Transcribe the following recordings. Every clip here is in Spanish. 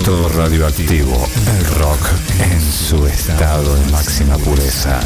Efecto radioactivo. El rock en su estado de máxima pureza.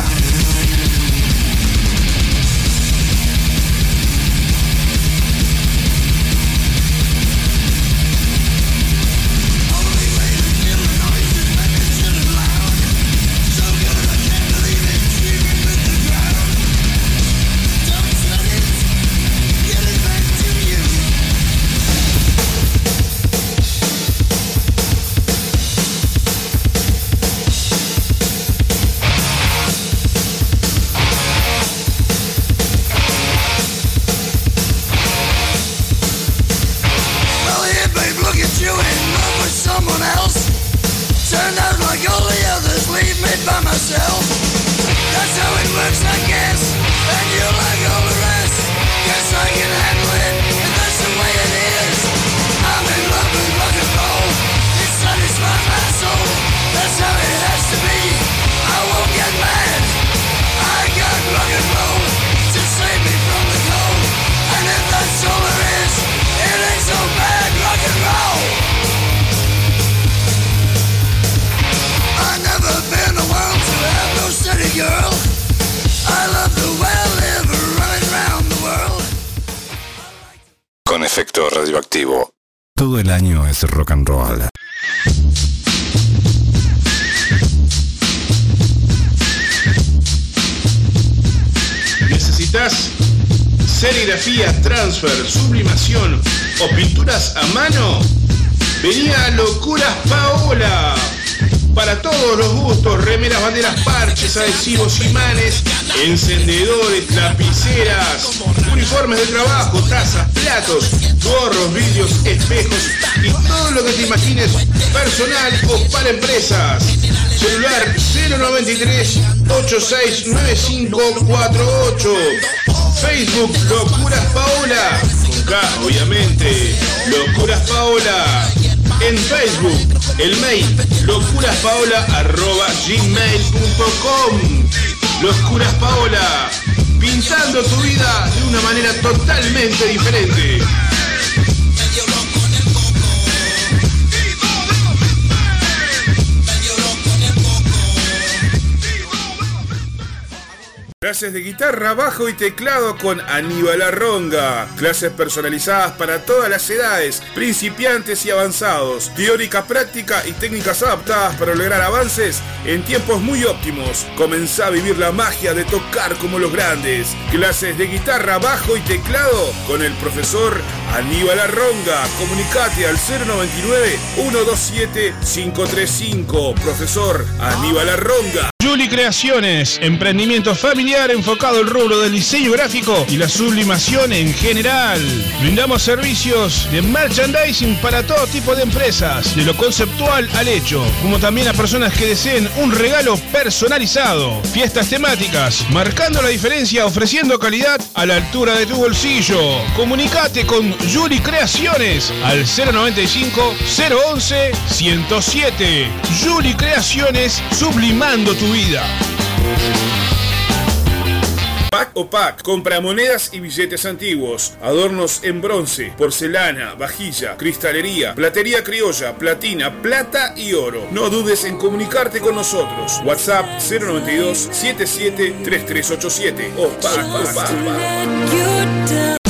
Personal o para empresas. Celular 093 869548. Facebook Locuras Paola. Con K, obviamente. Locuras Paola. En Facebook, el mail locuraspaola.gmail.com Locuras Paola, pintando tu vida de una manera totalmente diferente. Clases de guitarra, bajo y teclado con Aníbal Arronga. Clases personalizadas para todas las edades, principiantes y avanzados. Teórica, práctica y técnicas adaptadas para lograr avances en tiempos muy óptimos. Comenzá a vivir la magia de tocar como los grandes. Clases de guitarra, bajo y teclado con el profesor Aníbal Arronga. Comunicate al 099-127-535. Profesor Aníbal Arronga. Juli Creaciones, emprendimiento familiar enfocado al rubro del diseño gráfico y la sublimación en general. Brindamos servicios de merchandising para todo tipo de empresas, de lo conceptual al hecho, como también a personas que deseen un regalo personalizado. Fiestas temáticas, marcando la diferencia, ofreciendo calidad a la altura de tu bolsillo. Comunicate con Juli Creaciones al 095 011 107. Juli Creaciones, sublimando tu vida. Pack o Pack, compra monedas y billetes antiguos, adornos en bronce, porcelana, vajilla, cristalería, platería criolla, platina, plata y oro. No dudes en comunicarte con nosotros. WhatsApp 092 77 3387 o Pack o Pack.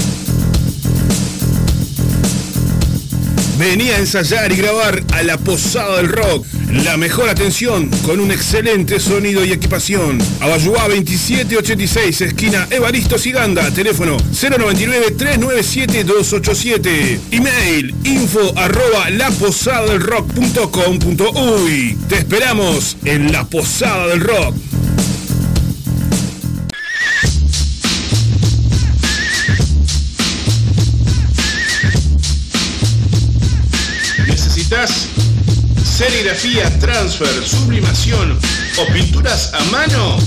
Vení a ensayar y grabar a la Posada del Rock. La mejor atención con un excelente sonido y equipación. Abayuá 2786, esquina Evaristo Siganda. Teléfono 099-397-287. Email info arroba laposadadelrock.com.uy. Te esperamos en La Posada del Rock. ¿Necesitas serigrafía, transfer, sublimación o pinturas a mano?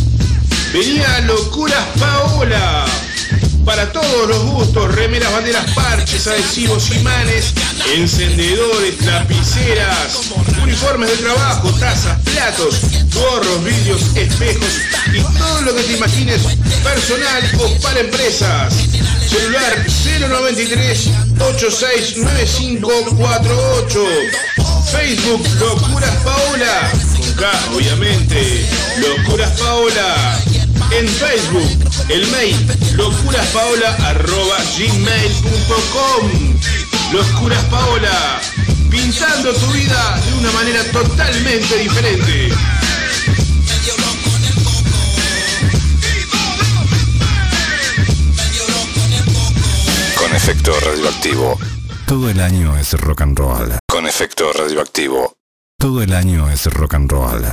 Venía Locuras Paola. Para todos los gustos, remeras, banderas, parches, adhesivos, imanes, encendedores, lapiceras, uniformes de trabajo, tazas, platos, gorros, vidrios, espejos y todo lo que te imagines personal o para empresas. Celular 093 869548. Facebook Locuras Paola, con K obviamente, Locuras Paola. En Facebook, el mail locuraspaola.gmail.com Locuras Paola, pintando tu vida de una manera totalmente diferente. Efecto radioactivo. Todo el año es rock and roll. Con efecto radioactivo. Todo el año es rock and roll.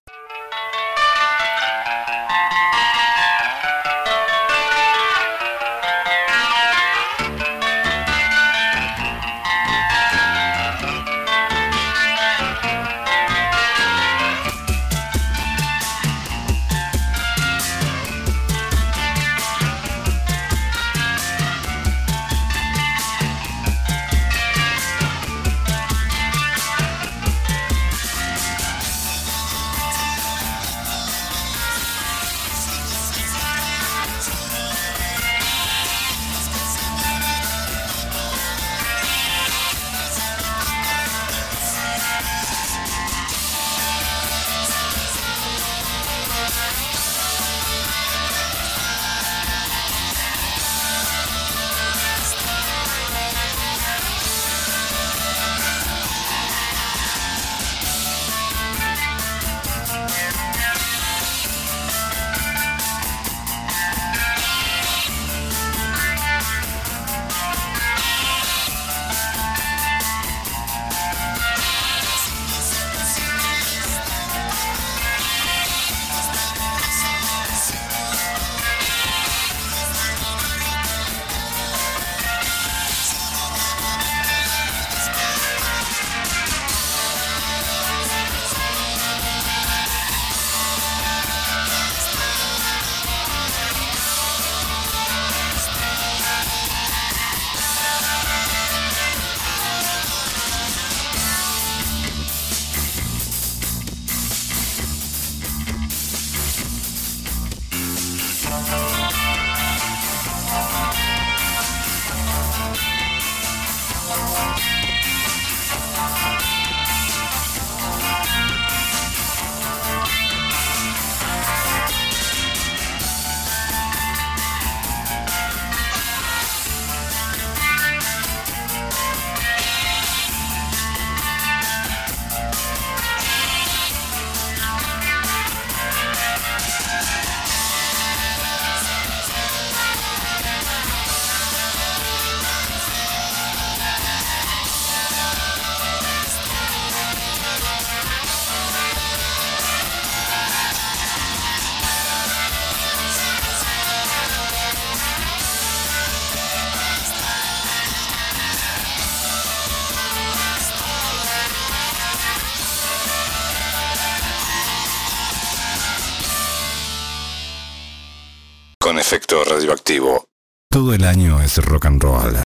Efecto radioactivo. Todo el año es rock and roll.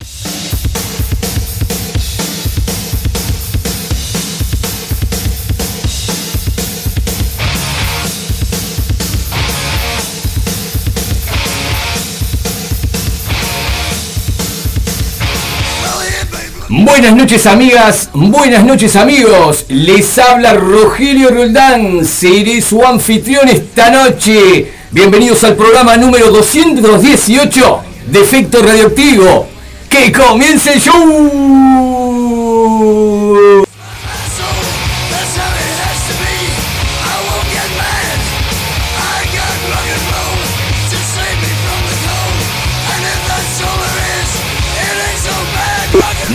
Buenas noches amigas, buenas noches amigos, les habla Rogelio Roldán, seré su anfitrión esta noche Bienvenidos al programa número 218 de Efecto Radioactivo. ¡Que comience el show!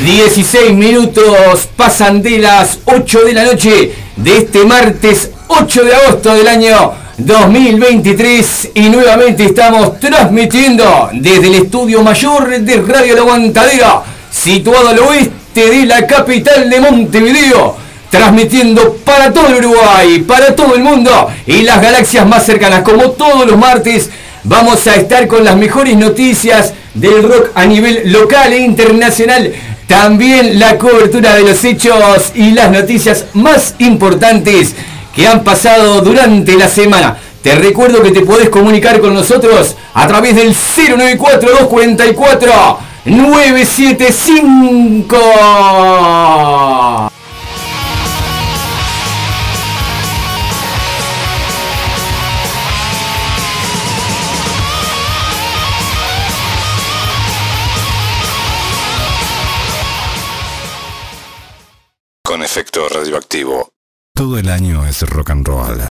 ...16 minutos pasan de las 8 de la noche... ...de este martes 8 de agosto del año 2023 y nuevamente estamos transmitiendo desde el estudio mayor de Radio La Aguantadera, situado al oeste de la capital de Montevideo, transmitiendo para todo el Uruguay, para todo el mundo y las galaxias más cercanas. Como todos los martes, vamos a estar con las mejores noticias del rock a nivel local e internacional. También la cobertura de los hechos y las noticias más importantes que han pasado durante la semana. Te recuerdo que te podés comunicar con nosotros a través del 094-244-975. Con efecto radioactivo. Todo el año es rock and roll.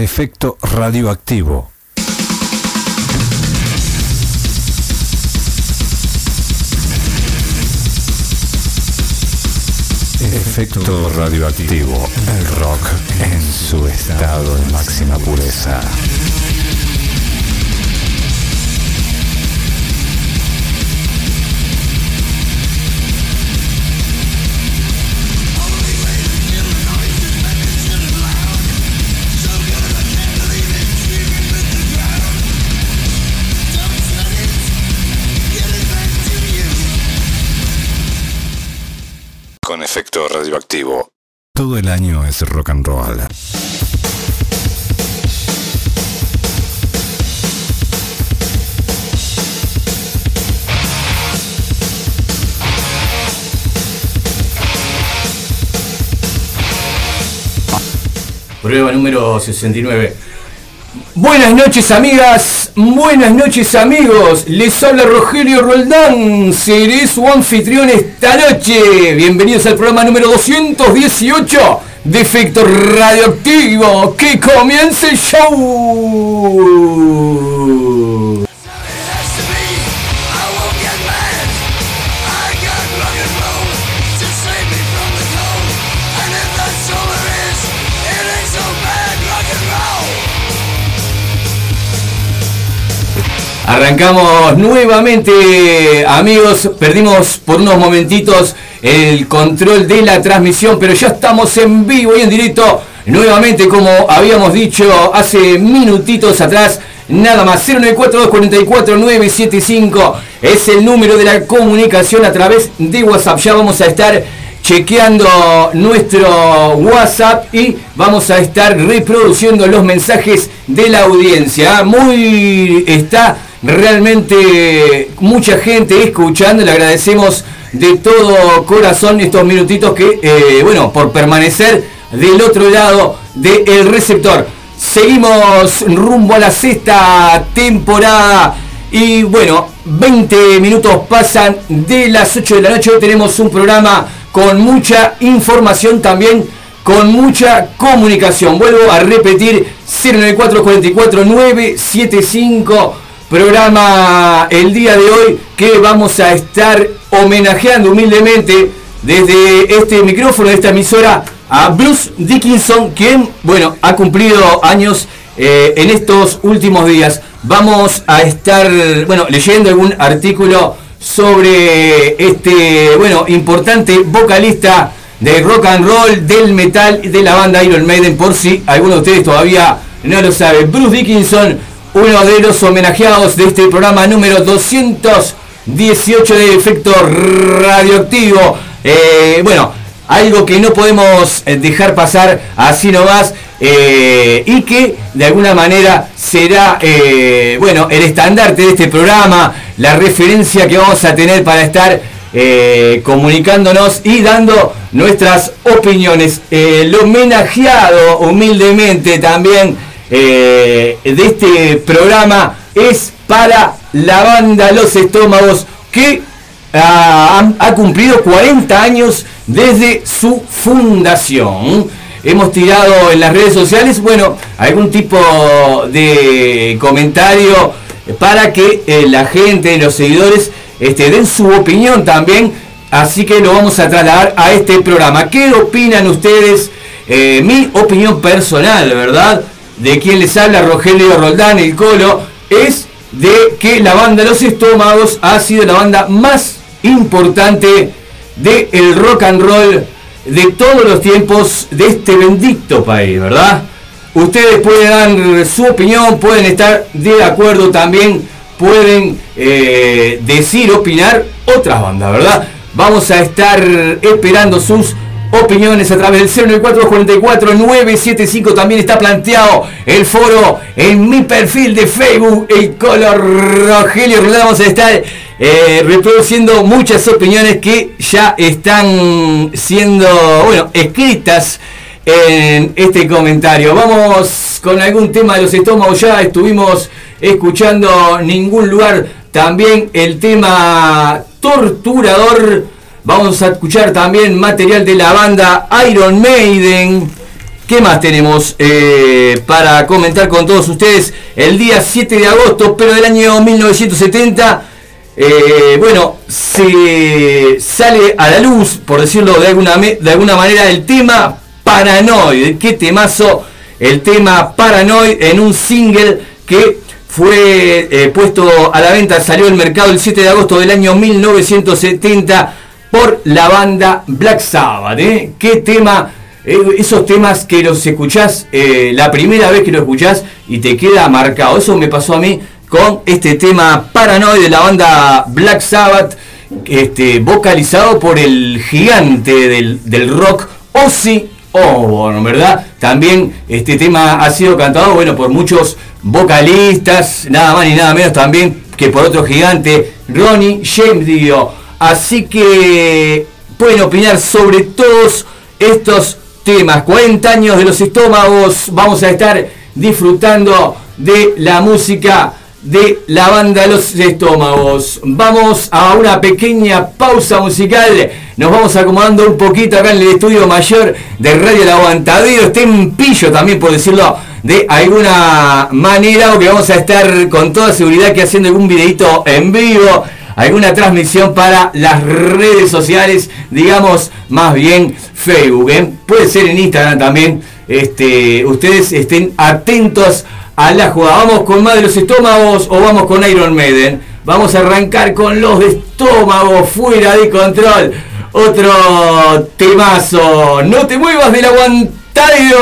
Efecto Radioactivo. Efecto radioactivo, el rock en su estado de máxima pureza. Radioactivo. Todo el año es rock and roll. Prueba número 69. Buenas noches amigas, buenas noches amigos, les habla Rogelio Roldán, seré su anfitrión esta noche. Bienvenidos al programa número 218 de Efecto Radioactivo, que comience el show. Arrancamos nuevamente, amigos. Perdimos por unos momentitos el control de la transmisión, pero ya estamos en vivo y en directo. Nuevamente, como habíamos dicho hace minutitos atrás, nada más 094-244-975 es el número de la comunicación a través de WhatsApp. Ya vamos a estar chequeando nuestro WhatsApp y vamos a estar reproduciendo los mensajes de la audiencia. Muy está realmente mucha gente escuchando, le agradecemos de todo corazón estos minutitos que, eh, bueno, por permanecer del otro lado del receptor. Seguimos rumbo a la sexta temporada y bueno, 20 minutos pasan de las 8 de la noche. Hoy tenemos un programa con mucha información también, con mucha comunicación. Vuelvo a repetir, 09444 975 programa el día de hoy que vamos a estar homenajeando humildemente desde este micrófono de esta emisora a Bruce Dickinson, quien, bueno, ha cumplido años eh, en estos últimos días. Vamos a estar, bueno, leyendo algún artículo sobre este, bueno, importante vocalista de rock and roll, del metal, de la banda Iron Maiden, por si alguno de ustedes todavía no lo sabe. Bruce Dickinson uno de los homenajeados de este programa número 218 de efecto radioactivo. Eh, bueno, algo que no podemos eh, dejar pasar así nomás eh, y que de alguna manera será, bueno, el estandarte de este programa, la referencia que vamos a tener para estar comunicándonos y dando nuestras opiniones. el homenajeado humildemente también eh, de este programa es para la banda Los Estómagos que ah, ha, cumplido 40 años desde su fundación. Hemos tirado en las redes sociales, bueno, algún tipo de comentario para que eh, la gente, los seguidores, este, den su opinión también. Así que lo vamos a trasladar a este programa. ¿Qué opinan ustedes? Eh, mi opinión personal, ¿verdad? De quien les habla Rogelio Roldán, el Colo, es de que la banda Los Estómagos ha sido la banda más importante del el rock and roll de todos los tiempos de este bendito país, ¿verdad? Ustedes pueden dar su opinión, pueden estar de acuerdo también, pueden eh, decir, opinar otras bandas, ¿verdad? Vamos a estar esperando sus opiniones a través del 09444 975 también está planteado el foro en mi perfil de Facebook el color Rogelio. Vamos a estar eh, reproduciendo muchas opiniones que ya están siendo bueno escritas en este comentario. Vamos con algún tema de los estómagos. Ya estuvimos escuchando ningún lugar. También el tema torturador Vamos a escuchar también material de la banda Iron Maiden, ¿Qué más tenemos eh, para comentar con todos ustedes? El día 7 de agosto, pero del año 1970, eh, bueno, se sale a la luz, por decirlo de alguna, de alguna manera, el tema Paranoid. ¿Qué temazo? El tema Paranoid en un single que fue eh, puesto a la venta, salió al mercado el 7 de agosto del año 1970 por la banda Black Sabbath. ¿Qué tema? Eh, esos temas que los escuchás eh, la primera vez que lo escuchás y te queda marcado. Eso me pasó a mí con este tema Paranoid de la banda Black Sabbath, este, vocalizado por el gigante del, rock Ozzy Osbourne, ¿verdad? También este tema ha sido cantado, bueno, por muchos vocalistas, nada más ni nada menos también que por otro gigante, Ronnie James Dio. Así que pueden opinar sobre todos estos temas. 40 años de los estómagos. Vamos a estar disfrutando de la música de la banda Los Estómagos. Vamos a una pequeña pausa musical. Nos vamos acomodando un poquito acá en el estudio mayor de Radio El Aguantadero. Este pillo también, por decirlo de alguna manera, o que vamos a estar con toda seguridad que haciendo algún videito en vivo alguna transmisión para las redes sociales, digamos más bien Facebook, ¿eh? puede ser en Instagram también. Este, ustedes estén atentos a la jugada. Vamos con más de los estómagos o vamos con Iron Maiden. Vamos a arrancar con los de estómago fuera de control. Otro temazo. No te muevas del aguantario.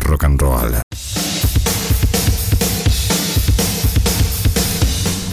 Rock and roll.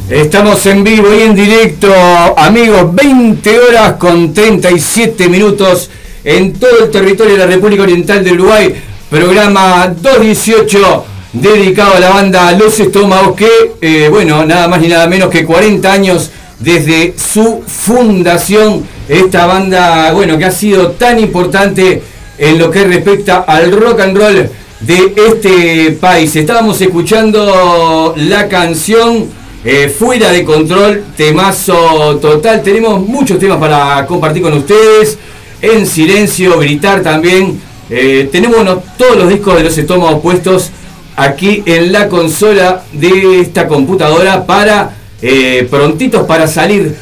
Estamos en vivo y en directo, amigos, 20 horas con 37 minutos en todo el territorio de la República Oriental del Uruguay. Programa 218 dedicado a la banda Los Estómagos que, eh, bueno, nada más ni nada menos que 40 años desde su fundación. Esta banda, bueno, que ha sido tan importante en lo que respecta al rock and roll de este país. Estábamos escuchando la canción eh, Fuera de Control, temazo total. Tenemos muchos temas para compartir con ustedes. En silencio, gritar también. Eh, tenemos todos los discos de los estómagos puestos aquí en la consola de esta computadora para eh, prontitos para salir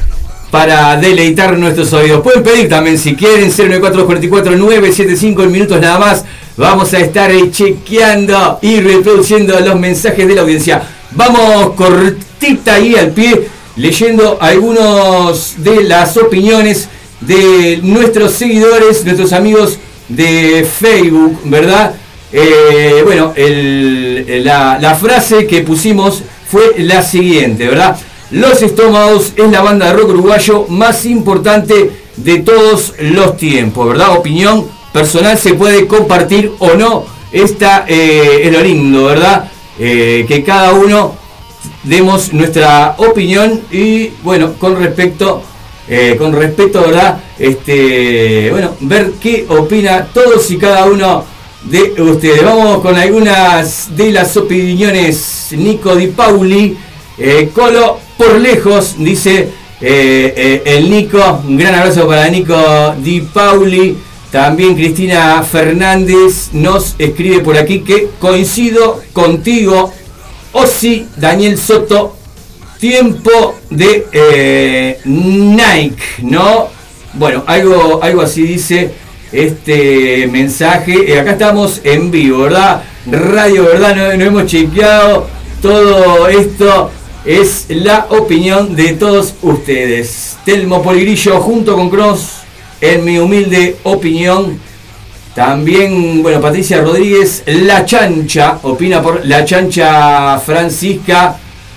para deleitar nuestros oídos. Pueden pedir también si quieren 09444 975 en minutos nada más. Vamos a estar chequeando y reproduciendo los mensajes de la audiencia. Vamos cortita ahí al pie leyendo algunos de las opiniones de nuestros seguidores, nuestros amigos de Facebook, ¿verdad? Eh, bueno, la, la frase que pusimos fue la siguiente, ¿verdad? Los Estómagos es la banda de rock uruguayo más importante de todos los tiempos, ¿verdad? Opinión personal se puede compartir o no. Esta eh, es lo lindo, ¿verdad? Eh, que cada uno demos nuestra opinión y bueno, con respecto, eh, con respecto, ¿verdad? Este, bueno, ver qué opina todos y cada uno de ustedes. Vamos con algunas de las opiniones. Nico Di Pauli, eh, Colo por lejos, dice eh, el Nico. Un gran abrazo para Nico Di Pauli. También Cristina Fernández nos escribe por aquí que coincido contigo. O si Daniel Soto, tiempo de Nike, ¿no? Bueno, algo, algo así dice este mensaje. Eh, acá estamos en vivo, ¿verdad? Radio, ¿verdad? No, hemos chequeado todo esto. Es la opinión de todos ustedes. Telmo Poligrillo junto con Cross, en mi humilde opinión. También, bueno, Patricia Rodríguez, La Chancha, opina por La Chancha Francisca.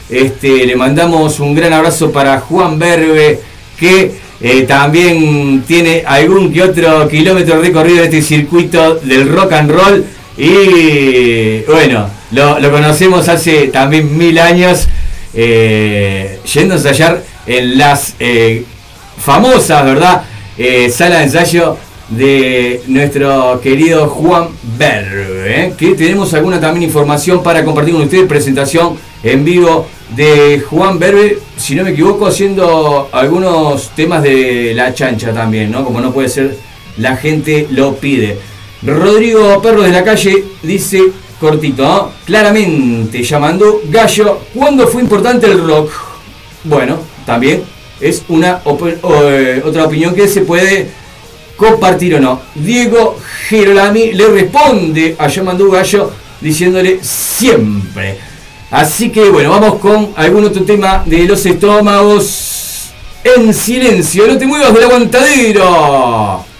Este, le mandamos un gran abrazo para Juan Berbe, que eh, también tiene algún que otro kilómetro recorrido en este circuito del rock and roll. Y bueno, lo, conocemos hace también mil años, eh, yendo a ensayar en las eh, famosas, ¿verdad? sala de ensayo de nuestro querido Juan Berbe, que tenemos alguna también información para compartir con ustedes, presentación en vivo de Juan Berbe, si no me equivoco, haciendo algunos temas de la chancha también, ¿no? Como no puede ser, la gente lo pide. Rodrigo Perro de la Calle dice, cortito, ¿no? claramente llamando Gallo, ¿cuándo fue importante el rock? Bueno, también es una eh, otra opinión que se puede compartir o no. Diego Girolami le responde a Llamando Gallo diciéndole siempre. Así que bueno, vamos con algún otro tema de los estómagos. En silencio, no te muevas del aguantadero.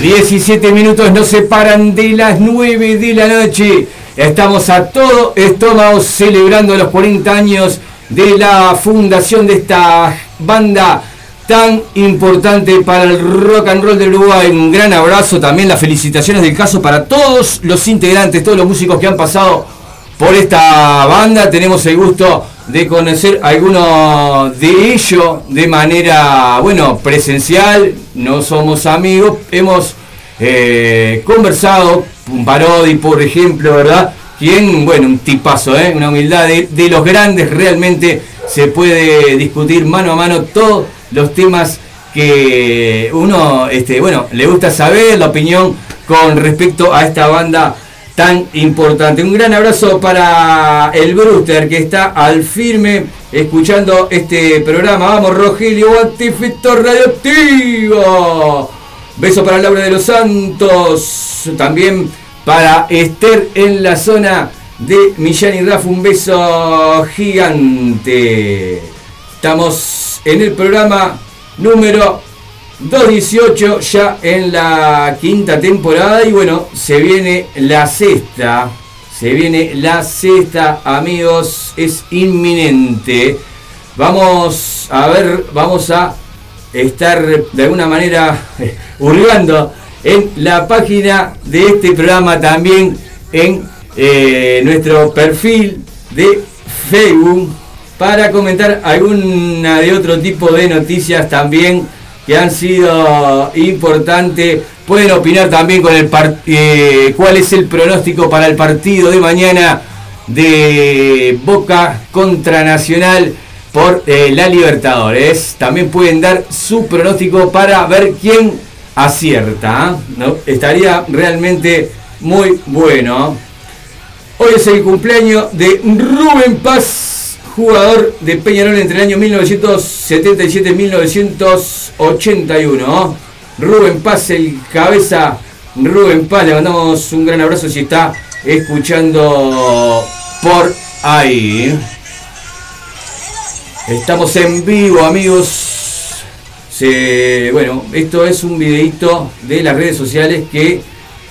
17 minutos nos separan de las 9 de la noche. Estamos a todo estómago celebrando los 40 años de la fundación de esta banda tan importante para el rock and roll de Uruguay. Un gran abrazo, también las felicitaciones del caso para todos los integrantes, todos los músicos que han pasado por esta banda. Tenemos el gusto de conocer a algunos de ellos de manera, bueno, presencial. No somos amigos, hemos eh, conversado, un Parodi, por ejemplo, ¿verdad? Quien, bueno, un tipazo, ¿eh? una humildad de, de los grandes, realmente se puede discutir mano a mano todos los temas que uno, este, bueno, le gusta saber, la opinión con respecto a esta banda tan importante. Un gran abrazo para el Brewster que está al firme escuchando este programa. Vamos, Rogelio, Antifito Radioactivo. Beso para Laura de los Santos. También para Esther en la zona de Millán y Rafa. Un beso gigante. Estamos en el programa número 2.18 ya en la quinta temporada y bueno, se viene la sexta. Se viene la sexta, amigos, es inminente. Vamos a ver, vamos a estar de alguna manera hurgando en la página de este programa, también en eh, nuestro perfil de Facebook, para comentar alguna de otro tipo de noticias también que han sido importantes. Pueden opinar también con el eh, cuál es el pronóstico para el partido de mañana de Boca contra Nacional por eh, la Libertadores. También pueden dar su pronóstico para ver quién acierta. ¿ah? ¿no? Estaría realmente muy bueno. Hoy es el cumpleaños de Rubén Paz jugador de Peñarol entre el año 1977 y 1981. Rubén Paz, el cabeza Rubén Paz, le mandamos un gran abrazo si está escuchando por ahí. Estamos en vivo, amigos. bueno, esto es un videito de las redes sociales que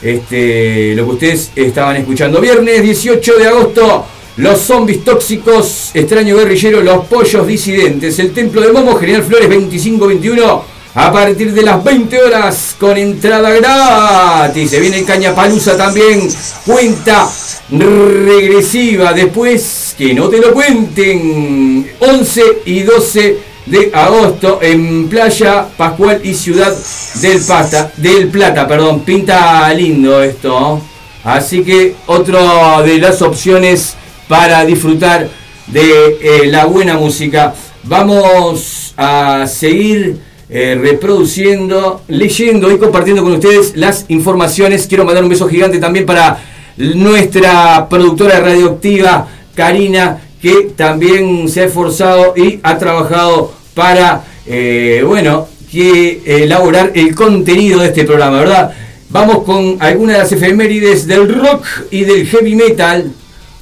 este, lo que ustedes estaban escuchando. Viernes 18 de agosto los zombies tóxicos, extraño guerrillero, los pollos disidentes, el templo de Momo, General Flores 2521, a partir de las 20 horas con entrada gratis. Se viene Cañapalusa también, cuenta regresiva. Después, que no te lo cuenten, 11 y 12 de agosto en Playa Pascual y Ciudad del Plata, del Plata, perdón, pinta lindo esto. Así que otra de las opciones para disfrutar de eh, la buena música. Vamos a seguir eh, reproduciendo, leyendo y compartiendo con ustedes las informaciones. Quiero mandar un beso gigante también para nuestra productora radioactiva, Karina, que también se ha esforzado y ha trabajado para, eh, bueno, que elaborar el contenido de este programa, ¿verdad? Vamos con algunas de las efemérides del rock y del heavy metal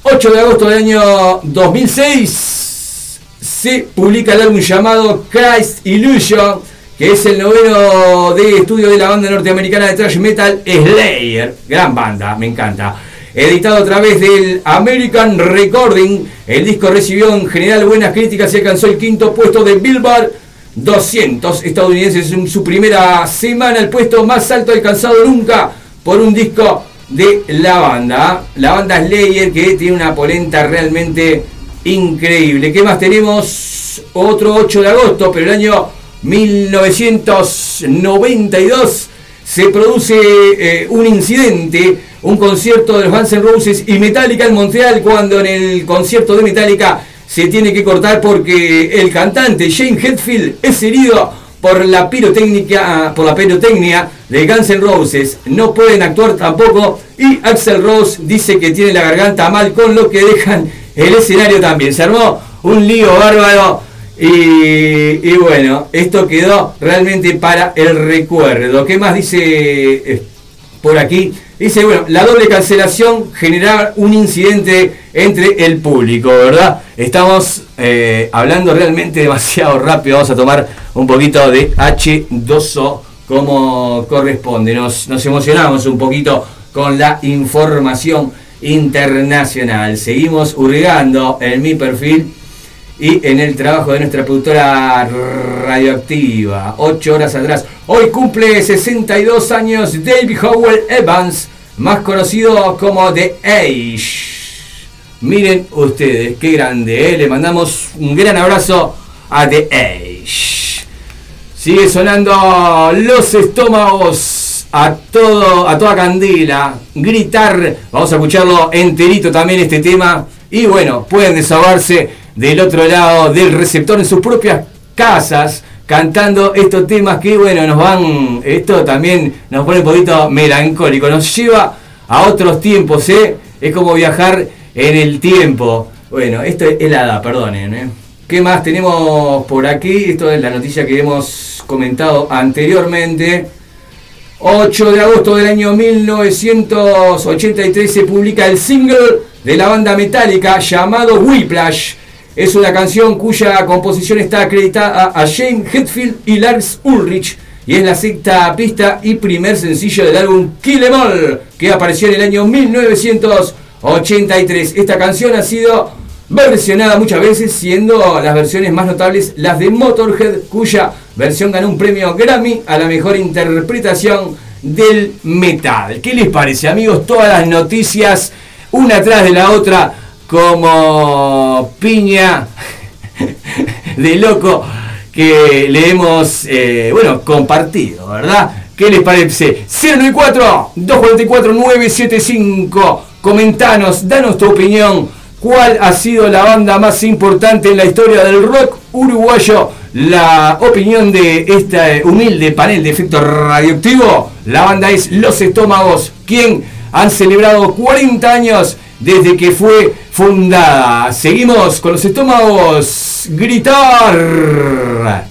8 de agosto del año 2006 se publica el álbum llamado Christ Illusion, que es el noveno de estudio de la banda norteamericana de thrash metal Slayer. Gran banda, me encanta. Editado a través del American Recording, el disco recibió en general buenas críticas y alcanzó el quinto puesto de Billboard 200 estadounidenses en su primera semana, el puesto más alto alcanzado nunca por un disco de la banda. La banda Slayer que tiene una polenta realmente increíble. ¿Qué más tenemos? Otro 8 de agosto, pero el año 1992 se produce eh, un incidente, un concierto de los Guns Roses y Metallica en Montreal, cuando en el concierto de Metallica se tiene que cortar porque el cantante Shane Hetfield es herido por la pirotécnica, por la pirotecnia de Guns N' Roses. No pueden actuar tampoco y Axel Rose dice que tiene la garganta mal con lo que dejan el escenario también. Se armó un lío bárbaro y, bueno, esto quedó realmente para el recuerdo. ¿Qué más dice eh, por aquí? Dice, bueno, la doble cancelación generar un incidente entre el público, ¿verdad? Estamos eh, hablando realmente demasiado rápido. Vamos a tomar un poquito de H2O como corresponde. Nos, nos emocionamos un poquito con la información internacional. Seguimos hurgando en mi perfil y en el trabajo de nuestra productora radioactiva. Ocho horas atrás. Hoy cumple 62 años David Howell Evans, más conocido como The Age. Miren ustedes, qué grande, ¿eh? le mandamos un gran abrazo a The Age. Sigue sonando los estómagos a todo, a toda candela, gritar, vamos a escucharlo enterito también este tema. Y bueno, pueden desahogarse del otro lado del receptor en sus propias casas, cantando estos temas que bueno, nos van, esto también nos pone un poquito melancólico, nos lleva a otros tiempos, ¿eh? Es como viajar en el tiempo. Bueno, esto es helada, perdonen. ¿eh? ¿Qué más tenemos por aquí? Esto es la noticia que hemos comentado anteriormente. 8 de agosto del año 1983 se publica el single de la banda metálica llamado Whiplash. Es una canción cuya composición está acreditada a Shane Hetfield y Lars Ulrich y es la sexta pista y primer sencillo del álbum Kill Em All que apareció en el año 1983. 83. Esta canción ha sido versionada muchas veces, siendo las versiones más notables las de Motorhead, cuya versión ganó un premio Grammy a la mejor interpretación del metal. ¿Qué les parece, amigos? Todas las noticias, una atrás de la otra, como piña de loco que le hemos, eh, bueno, compartido, ¿verdad? ¿Qué les parece? 094 244 975 Comentanos, danos tu opinión. ¿Cuál ha sido la banda más importante en la historia del rock uruguayo? La opinión de este humilde panel de efecto radioactivo. La banda es Los Estómagos, quien han celebrado 40 años desde que fue fundada. Seguimos con los estómagos. Gritar.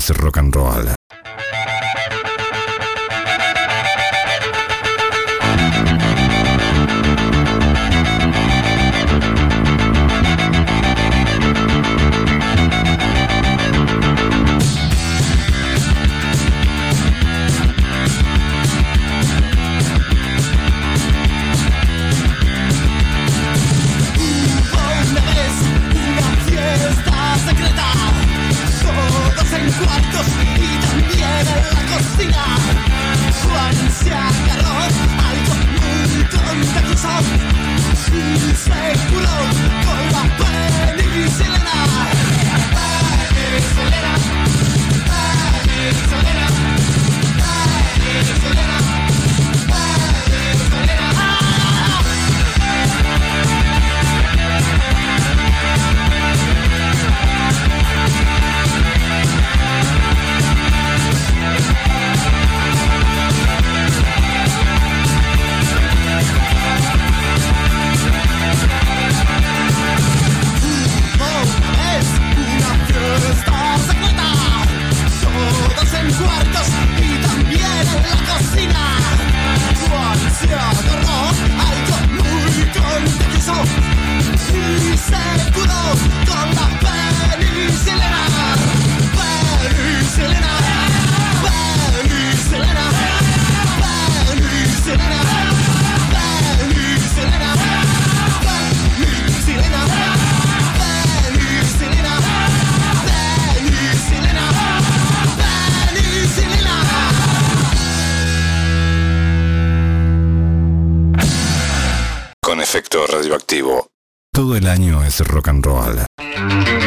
Es rock and roll. Rock and roll.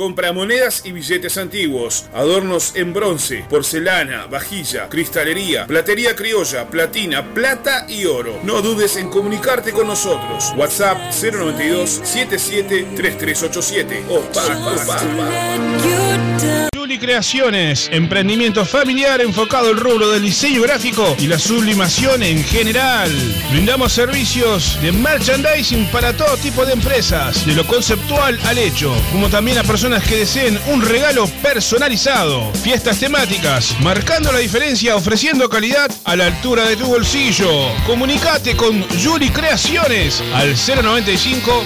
Compra monedas y billetes antiguos, adornos en bronce, porcelana, vajilla, cristalería, platería criolla, platina, plata y oro. No dudes en comunicarte con nosotros. WhatsApp 092 77 3387. OPAC. OPAC. Creaciones, emprendimiento familiar enfocado al rubro del diseño gráfico y la sublimación en general. Brindamos servicios de merchandising para todo tipo de empresas, de lo conceptual al hecho, como también a personas que deseen un regalo personalizado. Fiestas temáticas, marcando la diferencia ofreciendo calidad a la altura de tu bolsillo. Comunicate con Julie Creaciones al 095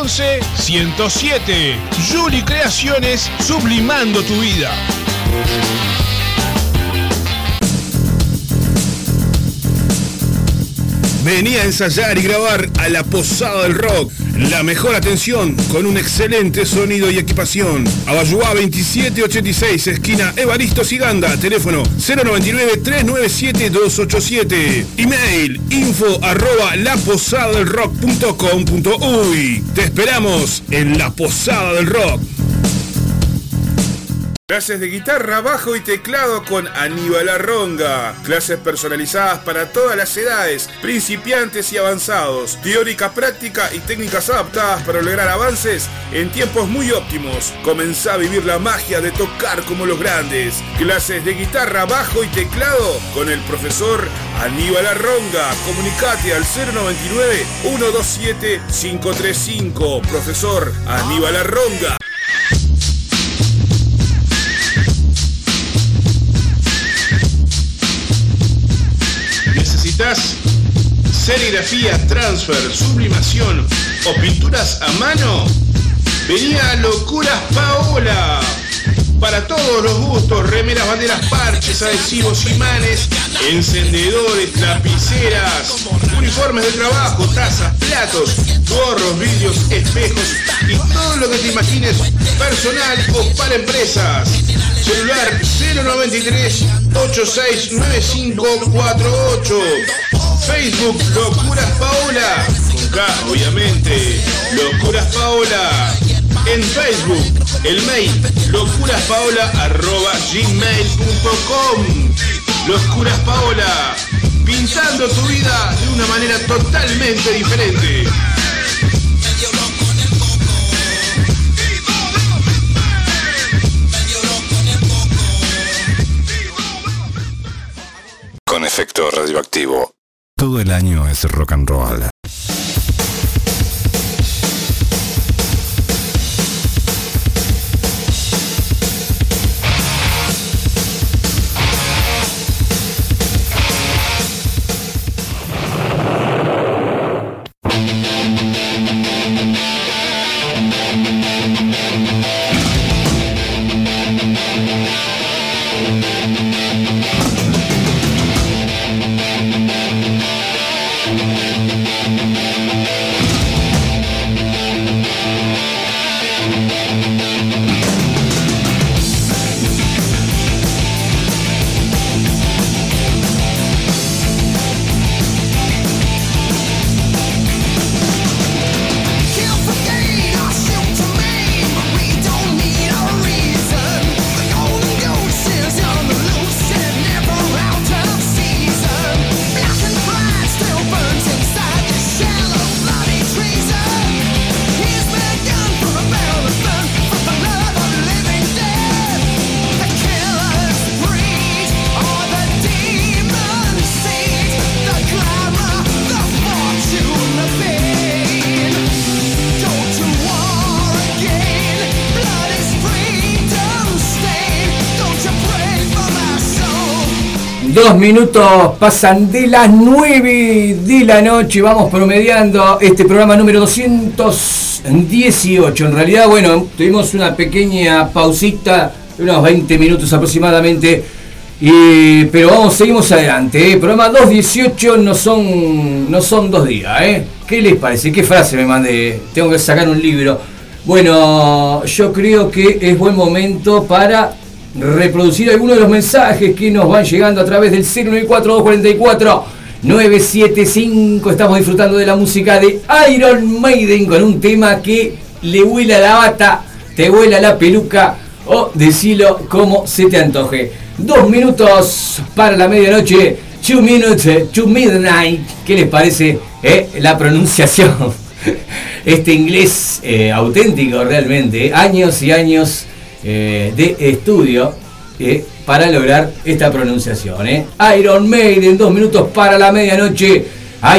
011 107. Julie Creaciones sublimando tu vida. Venía a ensayar y grabar a la Posada del Rock. La mejor atención con un excelente sonido y equipación. Abayuá 2786, esquina Evaristo Siganda, teléfono 099-397-287. Email info arroba laposadadelrock.com.uy. Te esperamos en la Posada del Rock. Clases de guitarra, bajo y teclado con Aníbal Arronga. Clases personalizadas para todas las edades, principiantes y avanzados. Teórica, práctica y técnicas adaptadas para lograr avances en tiempos muy óptimos. Comenzá a vivir la magia de tocar como los grandes. Clases de guitarra, bajo y teclado con el profesor Aníbal Arronga. Comunicate al 099-127-535. Profesor Aníbal Arronga. ¿Necesitas serigrafía, transfer, sublimación o pinturas a mano? Venía Locuras Paola. Para todos los gustos, remeras, banderas, parches, adhesivos, imanes, encendedores, lapiceras, uniformes de trabajo, tazas, platos, gorros, vidrios, espejos y todo lo que te imagines personal o para empresas. Celular 093 869548. Facebook Locuras Paola. Con K, obviamente. Locuras Paola. En Facebook, el mail locuraspaola.gmail.com Locuras Paola. Pintando tu vida de una manera totalmente diferente. Con efecto radioactivo. Todo el año es rock and roll. Minutos pasan de las 9 de la noche. Vamos promediando este programa número 218. En realidad, bueno, tuvimos una pequeña pausita, unos 20 minutos aproximadamente. pero vamos, seguimos adelante. ¿eh? Programa 218 no son, no son dos días. ¿eh? ¿Qué les parece? ¿Qué frase me mandé? Tengo que sacar un libro. Bueno, yo creo que es buen momento para reproducir algunos de los mensajes que nos van llegando a través del 094 975 Estamos disfrutando de la música de Iron Maiden con un tema que le huela la bata, te huela la peluca o decilo como se te antoje. Dos minutos para la medianoche, two minutes to midnight. ¿Qué les parece eh? la pronunciación? Este inglés eh, auténtico realmente, años y años eh, de estudio eh, para lograr esta pronunciación. Iron Maiden, dos minutos para la medianoche.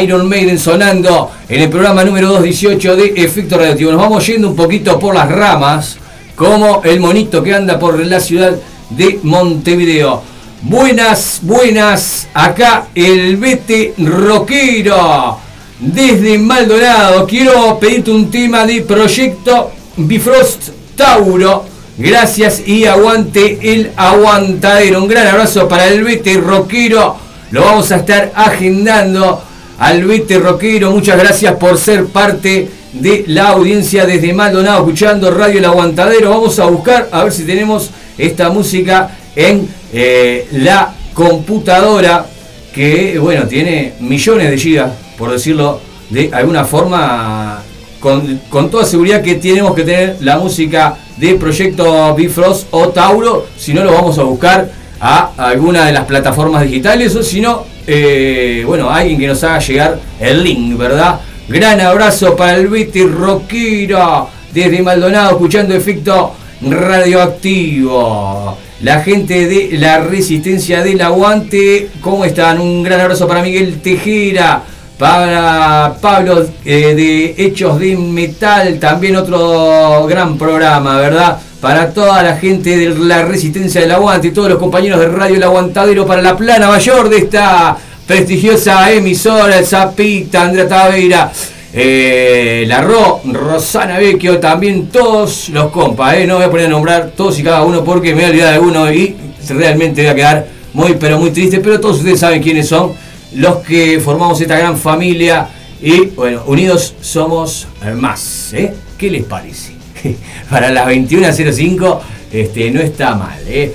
Iron Maiden sonando en el programa número 218 de Efecto Radioactivo. Nos vamos yendo un poquito por las ramas, como el monito que anda por la ciudad de Montevideo. Buenas, buenas. Acá el Vete Roquero. Desde Maldonado. Quiero pedirte un tema de Proyecto Bifrost Tauro. Gracias y aguante el aguantadero. Un gran abrazo para el Vete Roquero. Lo vamos a estar agendando al Vete Roquero. Muchas gracias por ser parte de la audiencia desde Maldonado, escuchando Radio El Aguantadero. Vamos a buscar a ver si tenemos esta música en eh, la computadora que, bueno, tiene millones de gigas, por decirlo de alguna forma, con, toda seguridad que tenemos que tener la música de Proyecto Bifrost o Tauro, si no lo vamos a buscar a alguna de las plataformas digitales o si no, eh, bueno, alguien que nos haga llegar el link, ¿verdad? Gran abrazo para el Betty Roquero desde Maldonado, escuchando efecto radioactivo. La gente de la resistencia del aguante, ¿cómo están? Un gran abrazo para Miguel Tejera, para Pablo eh, de Hechos de Metal, también otro gran programa, ¿verdad? Para toda la gente de la resistencia del aguante y todos los compañeros de Radio El Aguantadero, para la plana mayor de esta prestigiosa emisora, el Zapita, Andrea Taveira. Eh, la Ro, Rosana Vecchio, también todos los compas, eh, no voy a poner a nombrar todos y cada uno porque me voy a olvidar de uno y realmente voy a quedar muy pero muy triste, pero todos ustedes saben quiénes son los que formamos esta gran familia y bueno, unidos somos más, ¿eh? ¿Qué les parece? Para las 21.05 este, no está mal, ¿eh?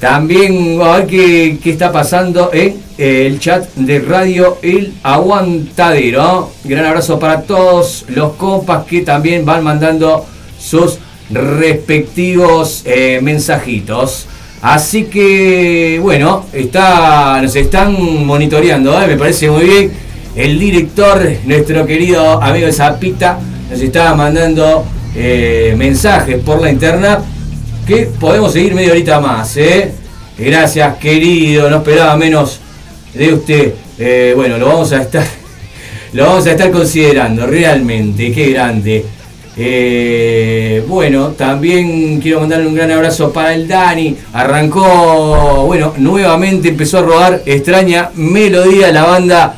También a ver qué, qué está pasando en el chat de Radio El Aguantadero. Gran abrazo para todos los compas que también van mandando sus respectivos eh, mensajitos. Así que, bueno, está, nos están monitoreando, ¿eh? me parece muy bien. El director, nuestro querido amigo Zapita, nos está mandando eh, mensajes por la interna que podemos seguir media horita más. ¿eh? Gracias, querido, no esperaba menos de usted. Bueno, lo vamos a estar, lo vamos a estar considerando realmente. Qué grande. Eh, bueno, también quiero mandarle un gran abrazo para el Dani. Arrancó, bueno, nuevamente empezó a rodar extraña melodía la banda.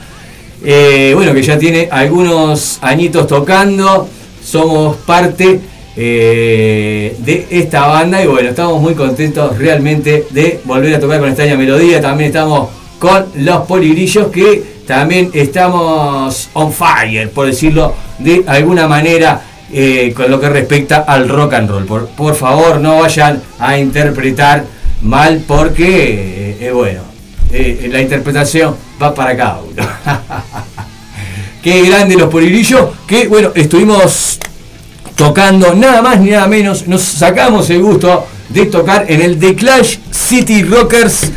Eh, bueno, que ya tiene algunos añitos tocando. Somos parte de esta banda y bueno, estamos muy contentos realmente de volver a tocar con extraña melodía. También estamos con los poligrillos que también estamos on fire, por decirlo de alguna manera, eh, con lo que respecta al rock and roll. Por, favor, no vayan a interpretar mal porque, eh, bueno, eh, la interpretación va para cada uno. Qué grande los poligrillos, que bueno, estuvimos tocando nada más ni nada menos, nos sacamos el gusto de tocar en el The Clash City Rockers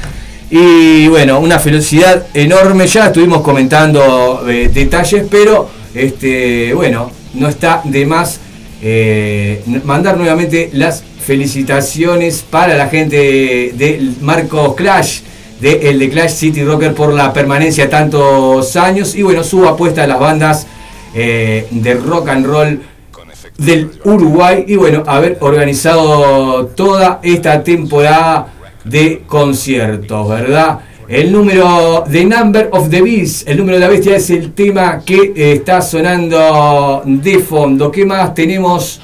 y bueno, una felicidad enorme. Ya estuvimos comentando detalles, pero este, bueno, no está de más eh, mandar nuevamente las felicitaciones para la gente del Marco Clash, de el de Clash City Rocker por la permanencia de tantos años y bueno, su apuesta a las bandas eh, de rock and roll del Uruguay y bueno, haber organizado toda esta temporada de conciertos, ¿verdad? El número de Number of the Beast, el número de la bestia es el tema que está sonando de fondo. ¿Qué más tenemos?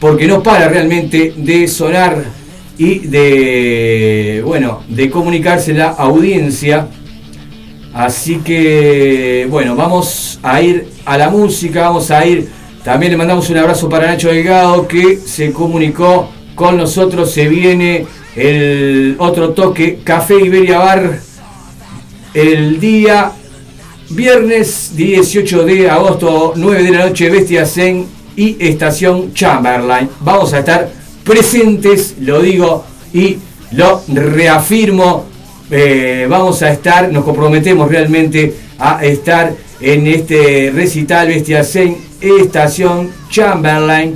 Porque no para realmente de sonar y de, bueno, de comunicarse la audiencia. Así que, bueno, vamos a ir a la música, vamos a ir. También le mandamos un abrazo para Nacho Delgado que se comunicó con nosotros. Se viene el otro toque, Café Iberia Bar, el día viernes 18 de agosto, 9 de la noche, Bestia Zen y Estación Chamberlain. Vamos a estar presentes, lo digo y lo reafirmo. Eh, vamos a estar, nos comprometemos realmente a estar en este recital Bestia Zen, Estación Chamberlain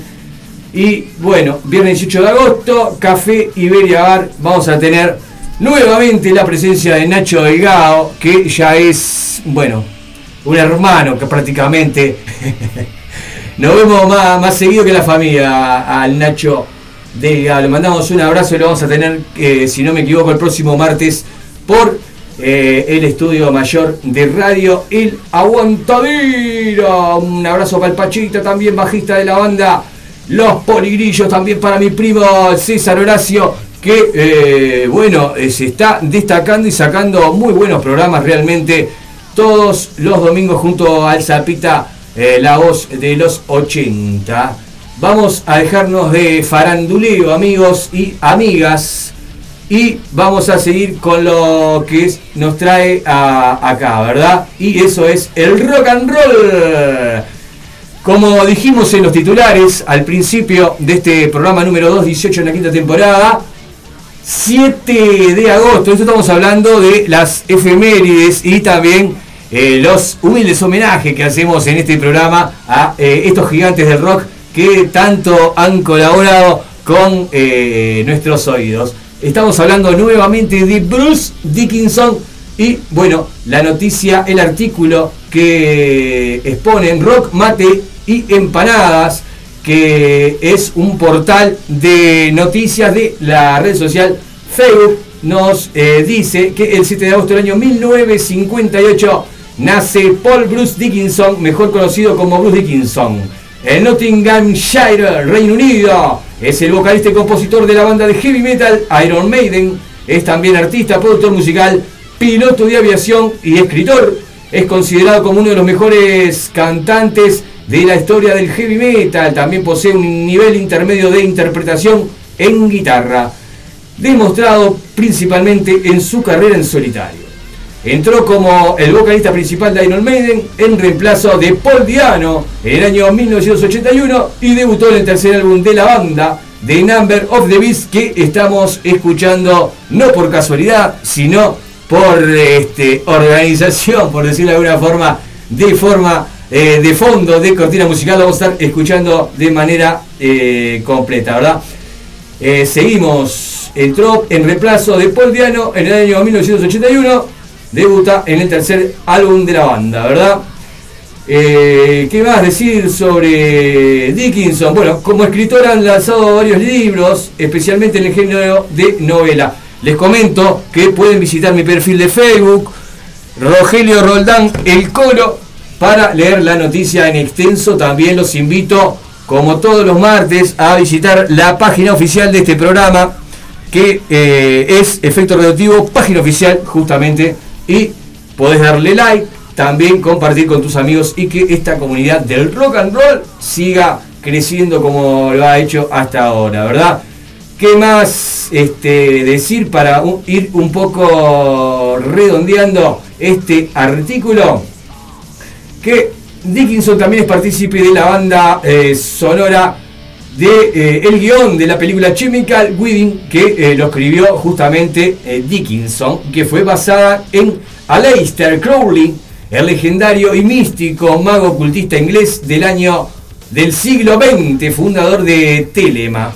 Y bueno, viernes 18 de agosto, Café Iberia Bar, vamos a tener nuevamente la presencia de Nacho Delgado, que ya es, bueno, un hermano que prácticamente nos vemos más, seguido que la familia al Nacho Delgado. Le mandamos un abrazo y lo vamos a tener, eh, si no me equivoco, el próximo martes por eh, el estudio mayor de radio El Aguantadero. Un abrazo para el Pachita, también bajista de la banda los poligrillos también para mi primo César Horacio, que eh, bueno, eh, se está destacando y sacando muy buenos programas realmente todos los domingos junto al Zapita, eh, la voz de los 80. Vamos a dejarnos de faranduleo, amigos y amigas, y vamos a seguir con lo que nos trae acá, ¿verdad? Y eso es el rock and roll. Como dijimos en los titulares al principio de este programa número 2, 18 en la quinta temporada, 7 de agosto, esto estamos hablando de las efemérides y también eh, los humildes homenajes que hacemos en este programa a eh, estos gigantes del rock que tanto han colaborado con eh, nuestros oídos. Estamos hablando nuevamente de Bruce Dickinson y bueno, la noticia, el artículo que exponen Rock Mate y Empanadas, que es un portal de noticias de la red social Facebook, nos eh, dice que el 7 de agosto del año 1958 nace Paul Bruce Dickinson, mejor conocido como Bruce Dickinson. En Nottinghamshire, Reino Unido, es el vocalista y compositor de la banda de heavy metal Iron Maiden. Es también artista, productor musical, piloto de aviación y escritor. Es considerado como uno de los mejores cantantes de la historia del heavy metal. También posee un nivel intermedio de interpretación en guitarra, demostrado principalmente en su carrera en solitario. Entró como el vocalista principal de Iron Maiden en reemplazo de Paul Diano en el año 1981 y debutó en el tercer álbum de la banda, The Number of the Beast, que estamos escuchando no por casualidad, sino por este, organización, por decirlo de alguna forma, de forma eh, de fondo de cortina musical vamos a estar escuchando de manera eh, completa, ¿verdad? Eh, seguimos, entró en reemplazo de Paul Diano en el año 1981, debuta en el tercer álbum de la banda, ¿verdad? ¿Qué más decir sobre Dickinson? Bueno, como escritor han lanzado varios libros, especialmente en el género de novela. Les comento que pueden visitar mi perfil de Facebook, Rogelio Roldán, El Coro, para leer la noticia en extenso. También los invito, como todos los martes, a visitar la página oficial de este programa, que eh, es Efecto Radioactivo, página oficial justamente, y podés darle like, también compartir con tus amigos y que esta comunidad del rock and roll siga creciendo como lo ha hecho hasta ahora, ¿verdad? ¿Qué más este, decir para ir un poco redondeando este artículo? Que Dickinson también es partícipe de la banda eh, sonora de eh, el guion de la película Chemical Wedding que eh, lo escribió justamente Dickinson, que fue basada en Aleister Crowley, el legendario y místico mago ocultista inglés del año del siglo XX, fundador de Telema.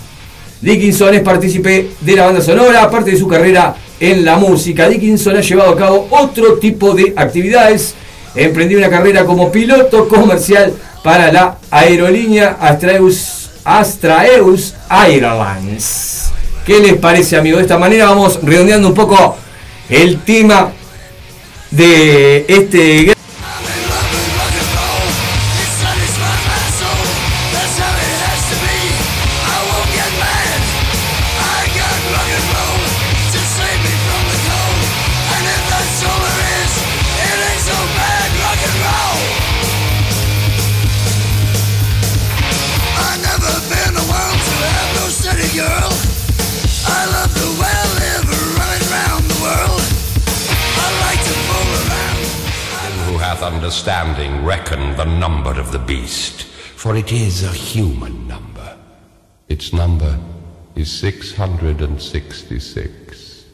Dickinson es partícipe de la banda sonora, aparte de su carrera en la música. Dickinson ha llevado a cabo otro tipo de actividades emprendió una carrera como piloto comercial para la aerolínea Astraeus, Astraeus Airlines. ¿Qué les parece, amigo? De esta manera vamos redondeando un poco el tema de este understanding it is a human number. Its number is 666.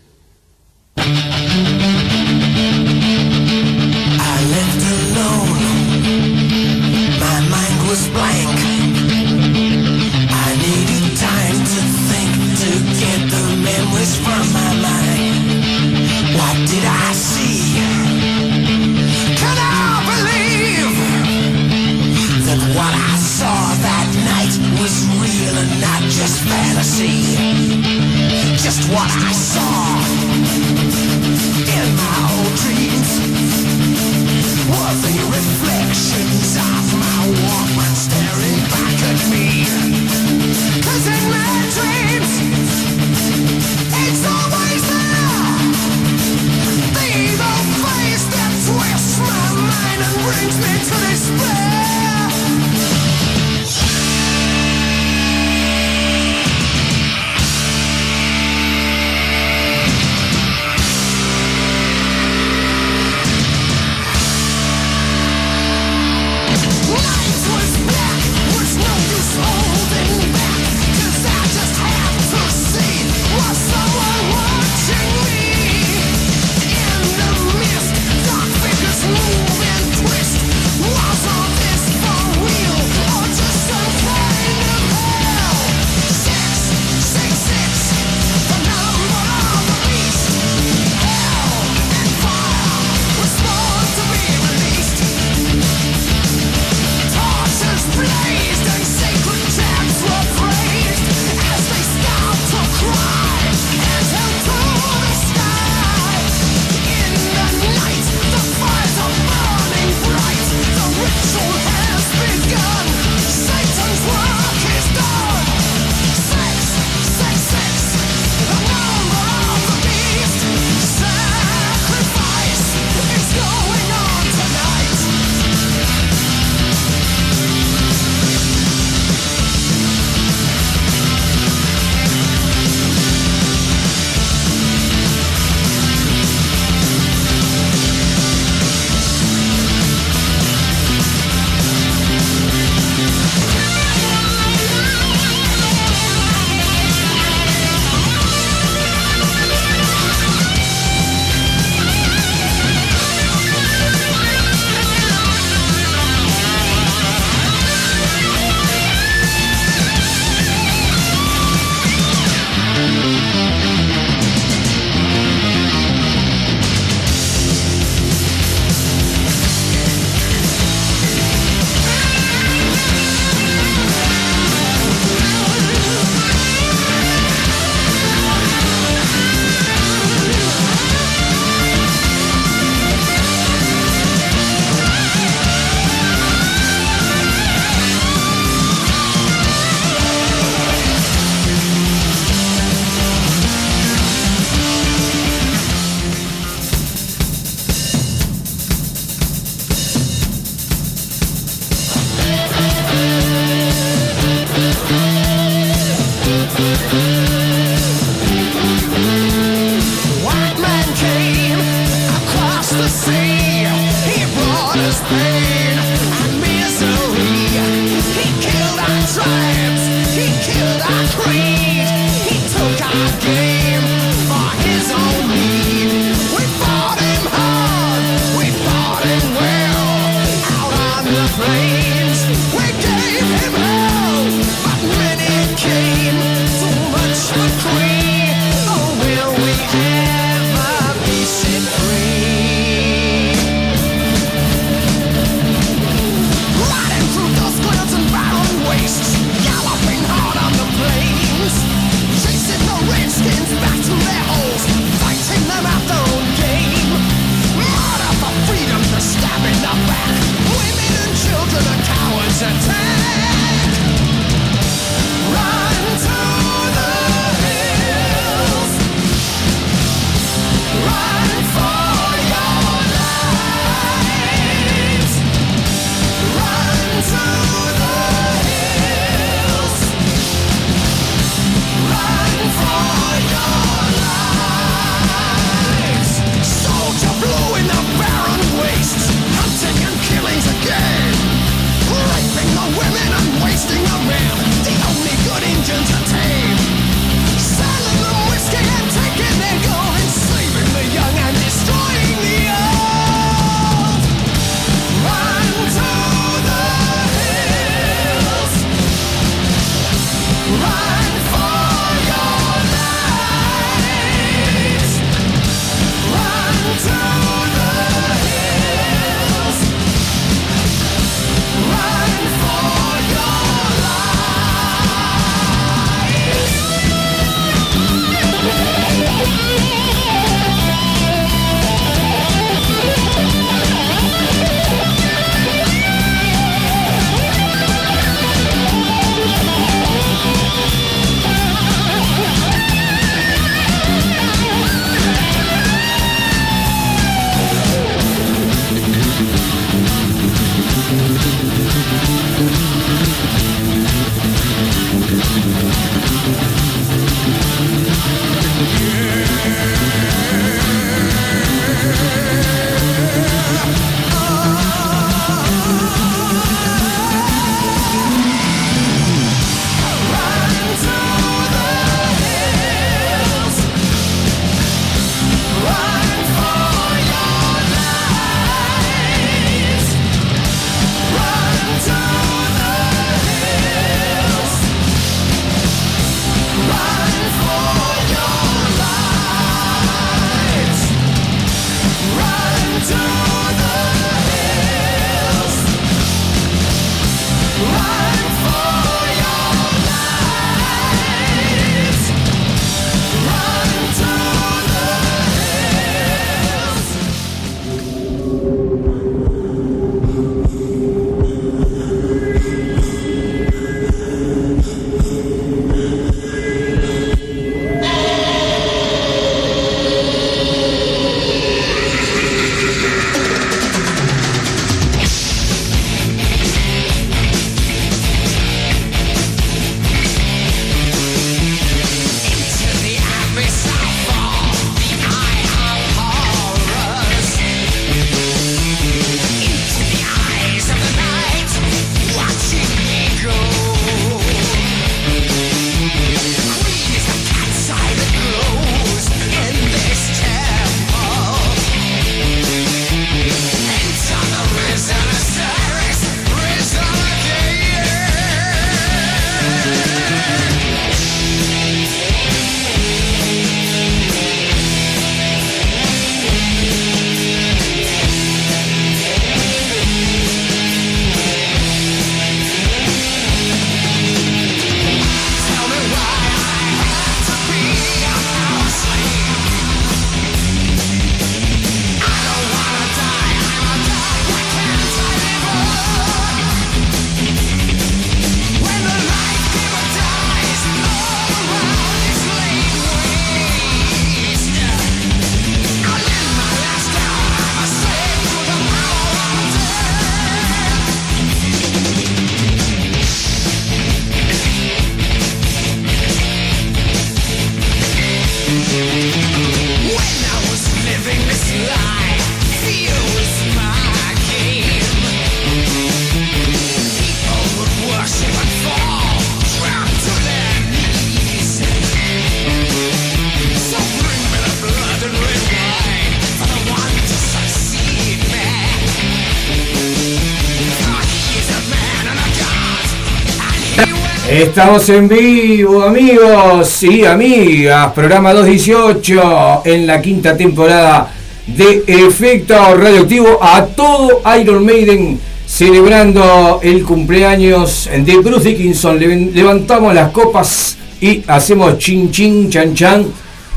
Estamos en vivo, amigos y amigas. Programa 218 en la quinta temporada de Efecto Radioactivo a todo Iron Maiden celebrando el cumpleaños de Bruce Dickinson. Levantamos las copas y hacemos chin chin chan chan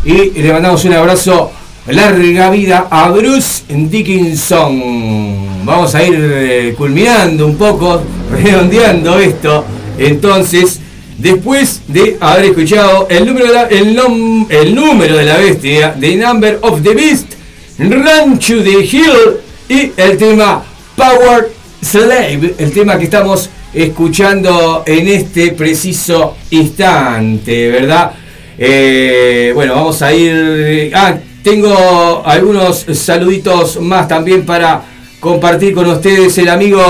y le mandamos un abrazo larga vida a Bruce Dickinson. Vamos a ir eh, culminando un poco, redondeando esto entonces, después de haber escuchado el número de la, el, número de la bestia, The Number of the Beast, Run to the Hill y el tema Power Slave, el tema que estamos escuchando en este preciso instante, ¿verdad? Eh, bueno, vamos a ir... Ah, tengo algunos saluditos más también para compartir con ustedes el amigo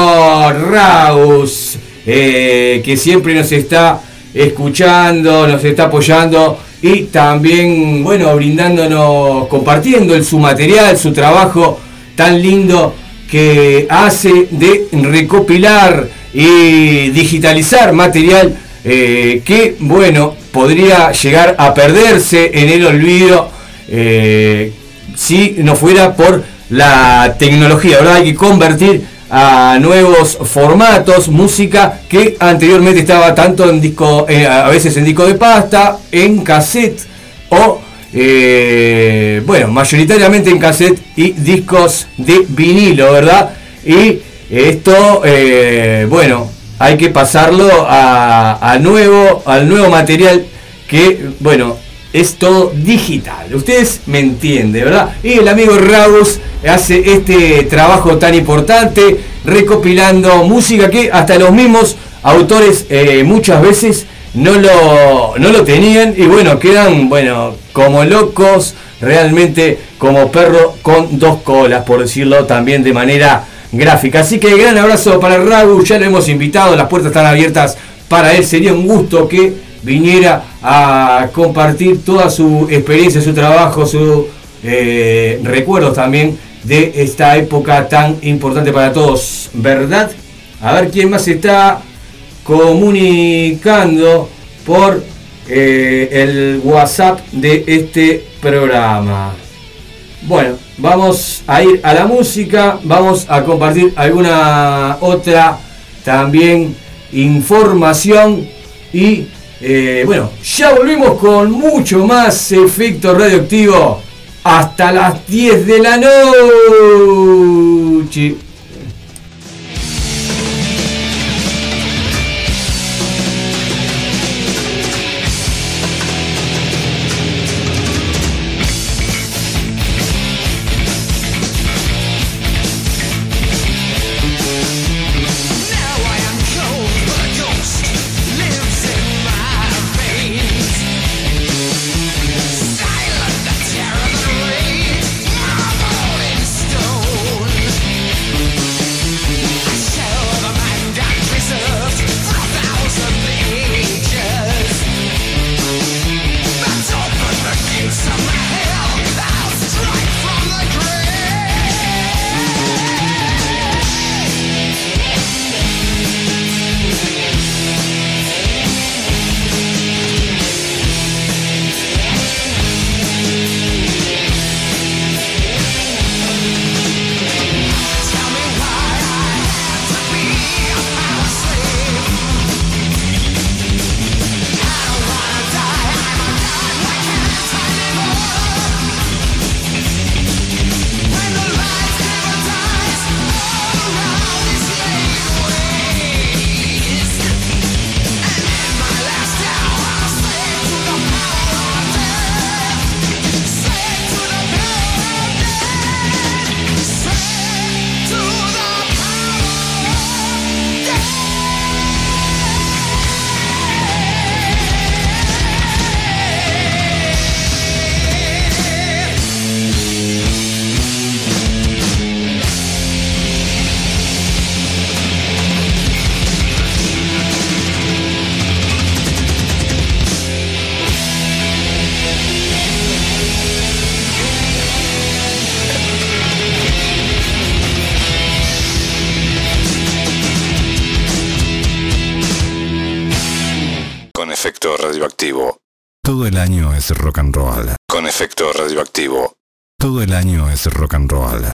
Raus. Eh, que siempre nos está escuchando, nos está apoyando y también, bueno, brindándonos, compartiendo su material, su trabajo tan lindo que hace de recopilar y digitalizar material eh, que, bueno, podría llegar a perderse en el olvido eh, si no fuera por la tecnología, ¿verdad? Hay que convertir a nuevos formatos, música que anteriormente estaba tanto en disco, eh, a veces en disco de pasta, en cassette o, eh, bueno, mayoritariamente en cassette y discos de vinilo, ¿verdad? Y esto, eh, bueno, hay que pasarlo a, nuevo, al nuevo material que, bueno, es todo digital. Ustedes me entienden, ¿verdad? Y el amigo Raus hace este trabajo tan importante, recopilando música que hasta los mismos autores eh, muchas veces no lo, no lo tenían y bueno, quedan, bueno, como locos, realmente como perro con dos colas, por decirlo también de manera gráfica. Así que gran abrazo para Raus, ya lo hemos invitado, las puertas están abiertas para él, sería un gusto que viniera a compartir toda su experiencia, su trabajo, sus eh, recuerdos también de esta época tan importante para todos, ¿verdad? A ver quién más está comunicando por eh, el WhatsApp de este programa. Bueno, vamos a ir a la música, vamos a compartir alguna otra también información y eh, bueno, ya volvemos con mucho más efecto radioactivo. Hasta las 10 de la noche. Efecto radioactivo. Todo el año es rock and roll. Con efecto radioactivo. Todo el año es rock and roll.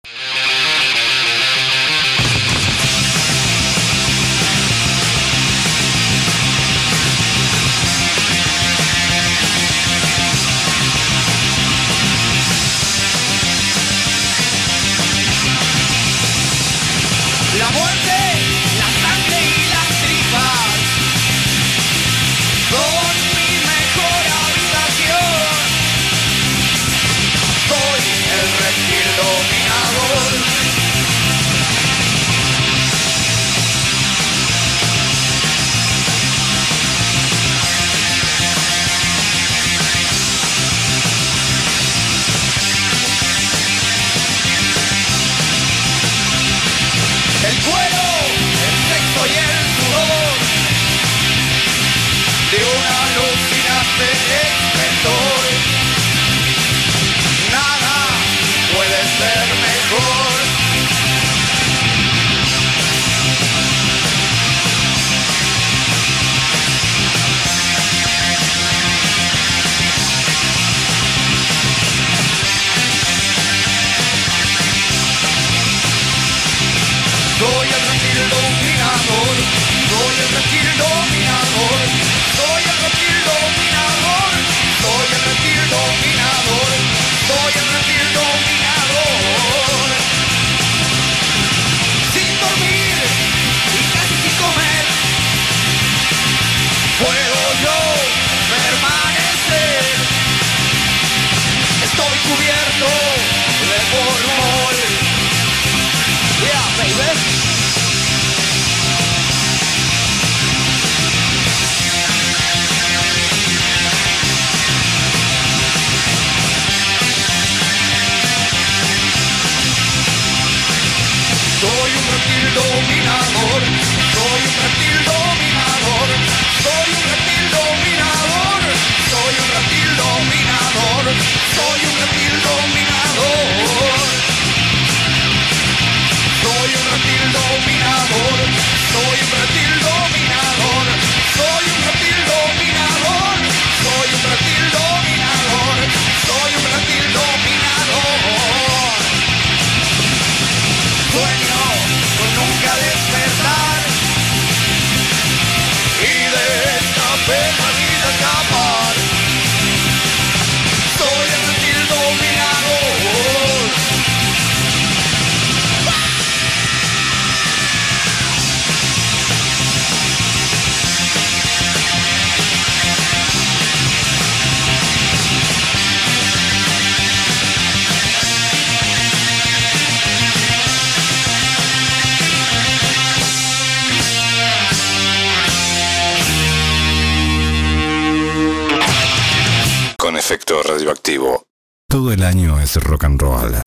Soy un reptil Todo el año es rock and roll.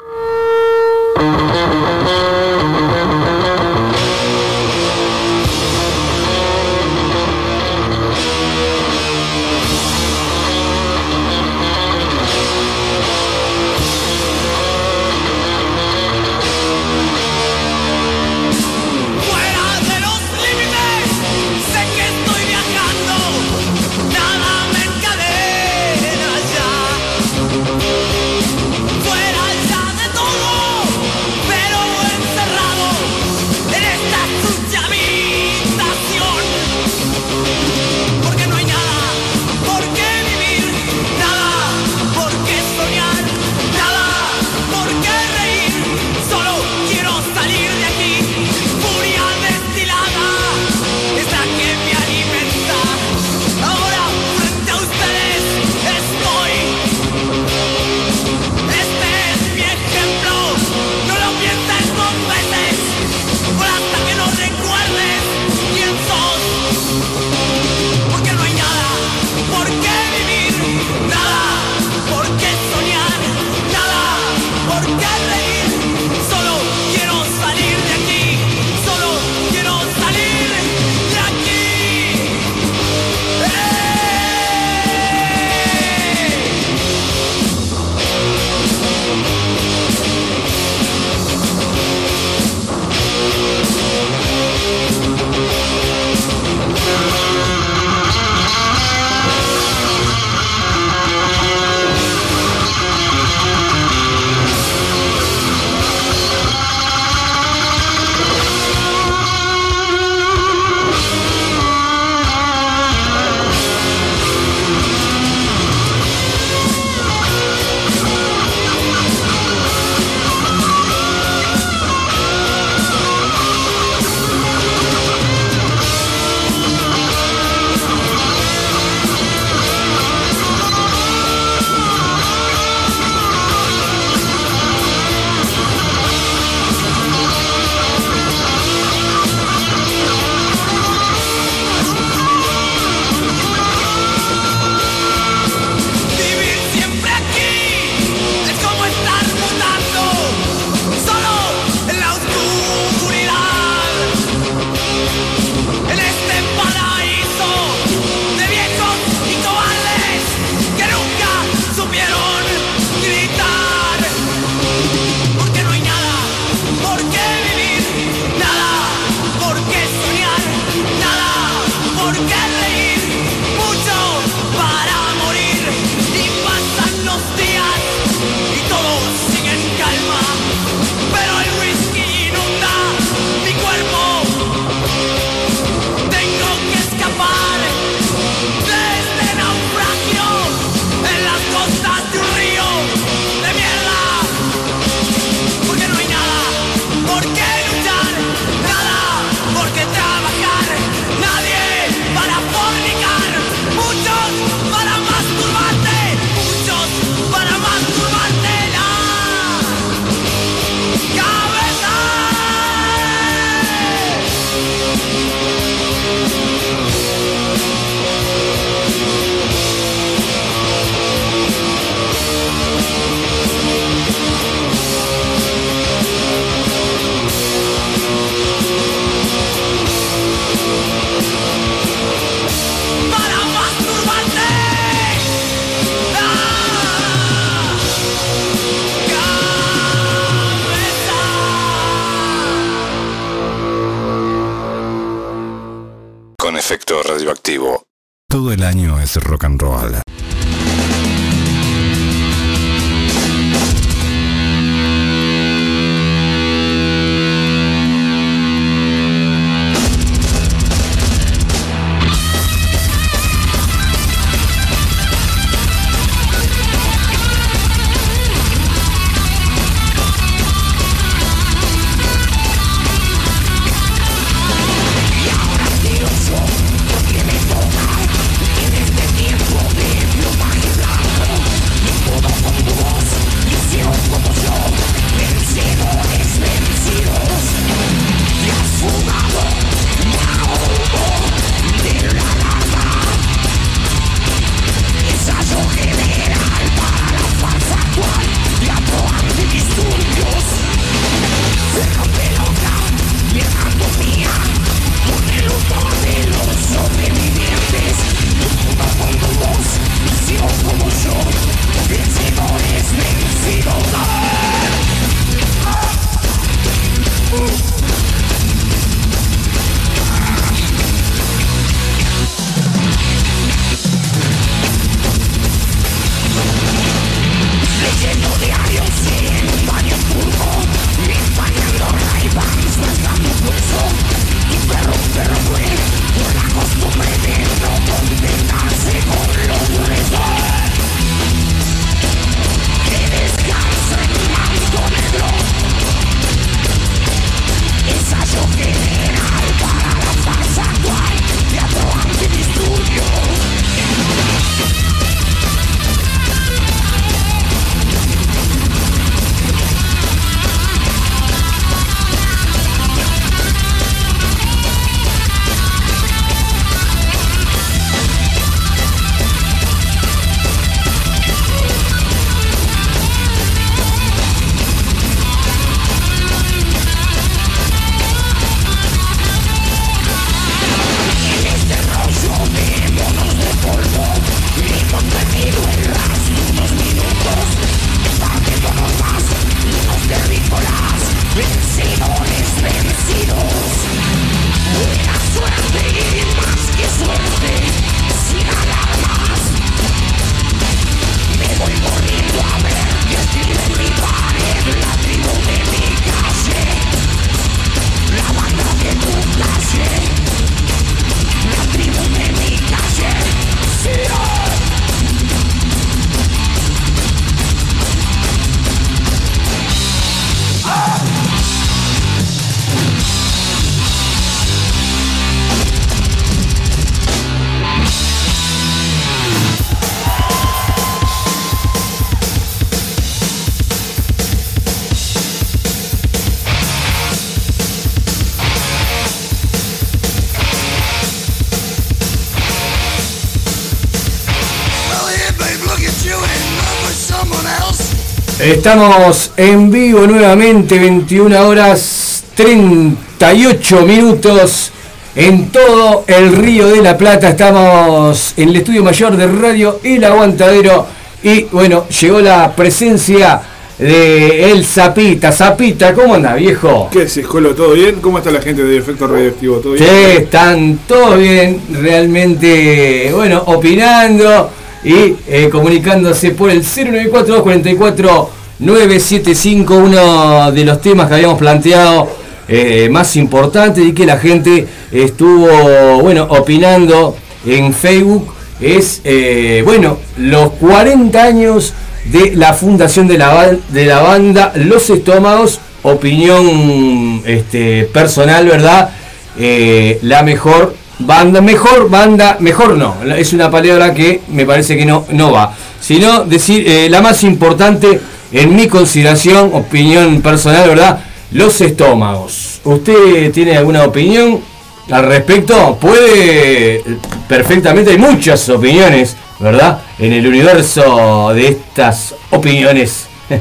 Estamos en vivo nuevamente, 21 horas 38 minutos en todo el Río de la Plata. Estamos en el estudio mayor de Radio El Aguantadero y bueno, llegó la presencia de El Zapita. Zapita, ¿cómo anda, viejo? ¿Qué es, Escolo? ¿Todo bien? ¿Cómo está la gente de Efecto Radioactivo? ¿Todo bien? Sí, están todos bien, realmente, bueno, opinando y eh, comunicándose por el 094 44 975, uno de los temas que habíamos planteado eh, más importantes y que la gente estuvo, bueno, opinando en Facebook es, eh, bueno, los 40 años de la fundación de la, de la banda Los Estómagos, opinión este, personal, ¿verdad? Eh, la mejor banda, mejor banda, mejor no, es una palabra que me parece que no, no va, sino decir la más importante en mi consideración, opinión personal, ¿verdad? Los estómagos. ¿Usted tiene alguna opinión al respecto? Puede, perfectamente, hay muchas opiniones, ¿verdad? En el universo de estas opiniones.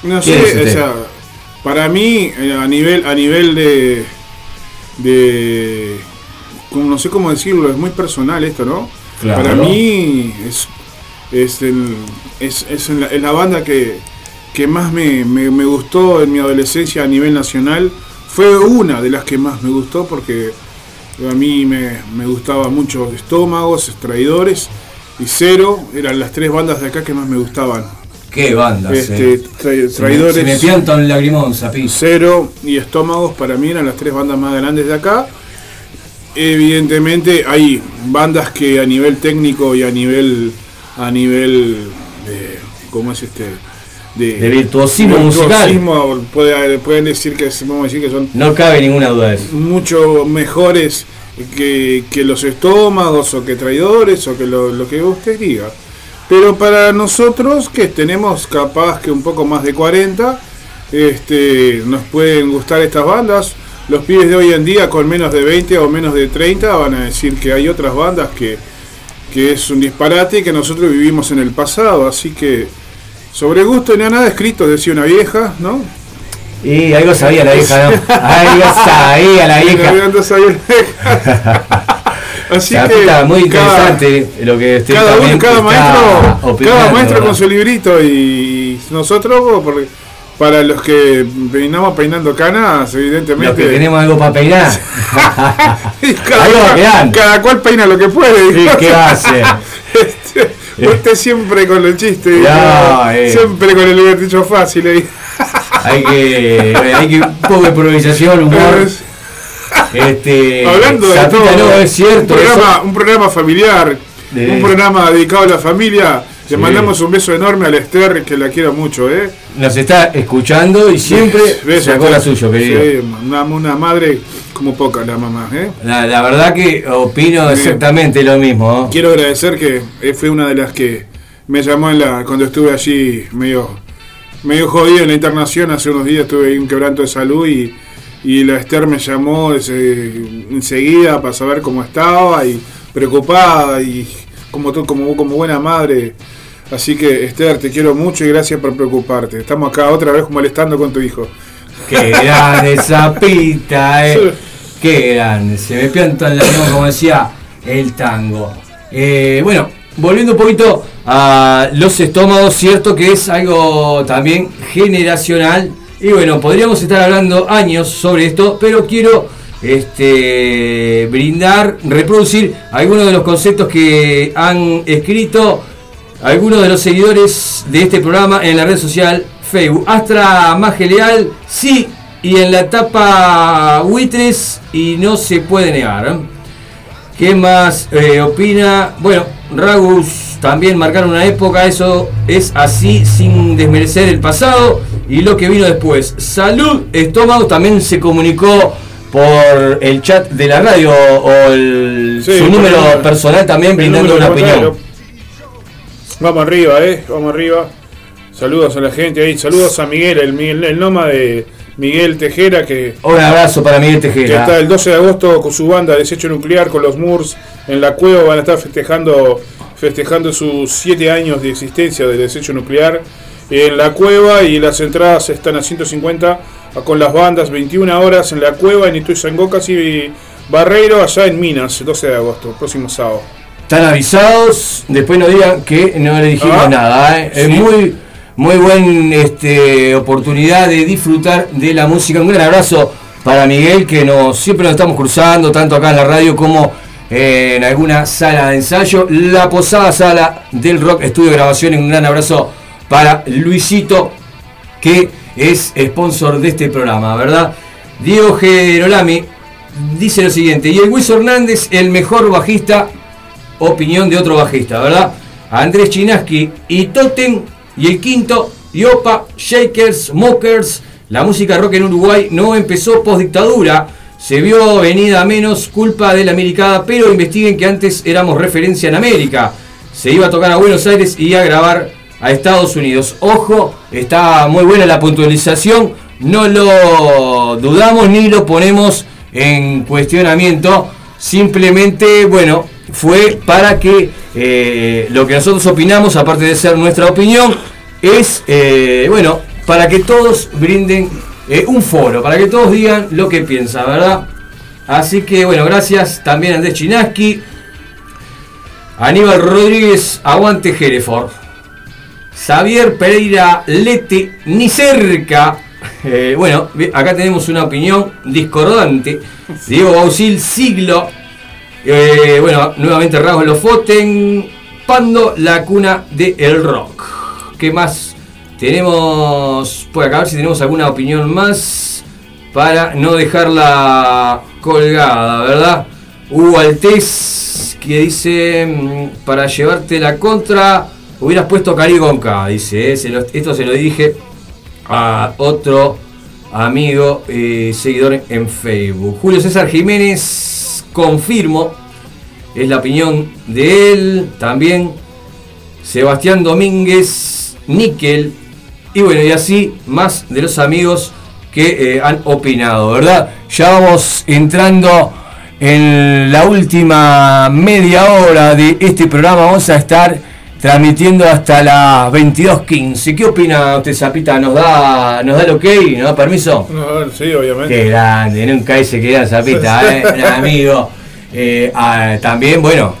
No sé, o sea, para mí, eh, a nivel, a nivel de, de, no sé cómo decirlo, es muy personal esto, ¿no? Para mí es es, es, la, banda que, más me, gustó en mi adolescencia a nivel nacional. Fue una de las que más me gustó porque A mí me, me gustaba mucho Estómagos, Traidores y Cero. Eran las tres bandas de acá que más me gustaban. ¿Qué bandas? Este, eh? traidores. Se me, pianta un lagrimón, Cero y Estómagos para mí eran las tres bandas más grandes de acá. Evidentemente hay bandas que a nivel técnico y a nivel a nivel de, ¿cómo es este? De, virtuosismo, musical. pueden decir que vamos decir que son no cabe ninguna duda de eso. mucho mejores que, los estómagos o que traidores o que lo, que usted diga. Pero para nosotros que tenemos capaz que un poco más de 40, este, nos pueden gustar estas bandas. Los pibes de hoy en día con menos de 20 o menos de 30 van a decir que hay otras bandas que, que es un disparate y que nosotros vivimos en el pasado. Así que sobre gusto no nada escrito, decía una vieja, ¿no? Y algo sabía la vieja, ¿no? Algo sabía la vieja. La. Así que muy interesante lo que cada uno, cada maestro, cada maestro con su librito y nosotros porque para los que peinamos peinando canas, evidentemente. Los que tenemos algo para peinar. cada, cada, cual peina lo que puede. ¿Y ¿Qué hace? este, Usted siempre con el chiste, eh. siempre con el divertido fácil ahí. hay que, hay que un poco de improvisación, humor. Este, Hablando de todo, es cierto, un programa, un programa familiar, un programa dedicado a la familia. Le mandamos un beso enorme a Esther, que la quiero mucho, ¿eh? Nos está escuchando y siempre sacó la suyo, querido. Sí, una, una madre como poca la mamá, ¿eh? La, verdad que opino exactamente lo mismo. Quiero agradecer que eh, fue una de las que me llamó en la, cuando estuve allí medio, medio jodido en la internación. Hace unos días tuve ahí un quebranto de salud y, y la Esther me llamó enseguida para saber cómo estaba y preocupada y como, tú, como, como buena madre. Así que Esther, te quiero mucho y gracias por preocuparte. Estamos acá otra vez molestando con tu hijo. Qué grande zapita, eh. Qué grande, se me pianta en la mano, como decía el tango. Eh, bueno, volviendo un poquito a los estómagos, cierto que es algo también generacional. Y bueno, podríamos estar hablando años sobre esto, pero quiero este, brindar, reproducir algunos de los conceptos que han escrito algunos de los seguidores de este programa en la red social Facebook. Astra más Leal, sí, y en la etapa Buitres y no se puede negar. ¿eh? ¿Qué más eh, opina? Bueno, Ragus también marcaron una época, eso es así sin desmerecer el pasado y lo que vino después. Salud, estómago también se comunicó por el chat de la radio o el, su número personal también brindando una opinión. Vamos arriba, eh, vamos arriba. Saludos a la gente ahí, saludos a Miguel, el, Miguel, el Noma de Miguel Tejera, que... Un abrazo para Miguel Tejera. Que está el 12 de agosto con su banda Desecho Nuclear, con los Moors en la cueva, van a estar festejando, festejando sus 7 años de existencia de Desecho Nuclear en la cueva y las entradas están a 150 con las bandas, 21 horas en la cueva en Ituizangocas y Barreiro, allá en Minas, el 12 de agosto, próximo sábado. Están avisados, después no digan que no le dijimos ah, nada. ¿eh? Es muy muy buena este, oportunidad de disfrutar de la música. Un gran abrazo para Miguel, que nos, siempre nos estamos cruzando, tanto acá en la radio como en alguna sala de ensayo. La posada sala del rock, estudio de grabación. Un gran abrazo para Luisito, que es sponsor de este programa, ¿verdad? Diego Gerolami dice lo siguiente, y el Luis Hernández, el mejor bajista, opinión de otro bajista, ¿verdad? Andrés Chinaski y Totem y el quinto, Yopa, Shakers, Mokers. La música rock en Uruguay no empezó post dictadura. Se vio venida menos culpa de la americana, pero investiguen que antes éramos referencia en América. Se iba a tocar a Buenos Aires y a grabar a Estados Unidos. Ojo, está muy buena la puntualización. No lo dudamos ni lo ponemos en cuestionamiento. Simplemente, bueno, fue para que eh, lo que nosotros opinamos, aparte de ser nuestra opinión, es, eh, bueno, para que todos brinden eh, un foro, para que todos digan lo que piensan, ¿verdad? Así que, bueno, gracias también a Andrés Chinaski, Aníbal Rodríguez, aguante Hereford. Xavier Pereira Lete, ni cerca. Bueno, acá tenemos una opinión discordante. Diego Bausil, siglo. Eh, bueno, nuevamente Rasgos Lofoten, Pando, la cuna del el rock. ¿Qué más tenemos por acá? A ver si tenemos alguna opinión más para no dejarla colgada, ¿verdad? Hugo Altés que dice, mm, para llevarte la contra, hubieras puesto Cari K, dice, eh, esto se lo dije a otro amigo y seguidor en Facebook. Julio César Jiménez, confirmo, es la opinión de él, también Sebastián Domínguez, Níquel, y bueno, y así más de los amigos que eh, han opinado, ¿verdad? Ya vamos entrando en la última media hora de este programa. Vamos a estar transmitiendo hasta las 22.15. ¿Qué opina usted, Zapita? ¿Nos da, ¿Nos da el ok? ¿Nos da permiso? No, sí, obviamente. Qué grande, nunca se queda Zapita, ¿eh? amigo. Eh, ah, también, bueno,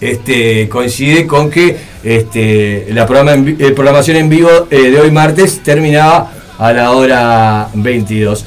este, coincide con que este, la programa eh, programación en vivo de hoy martes terminaba a la hora 22.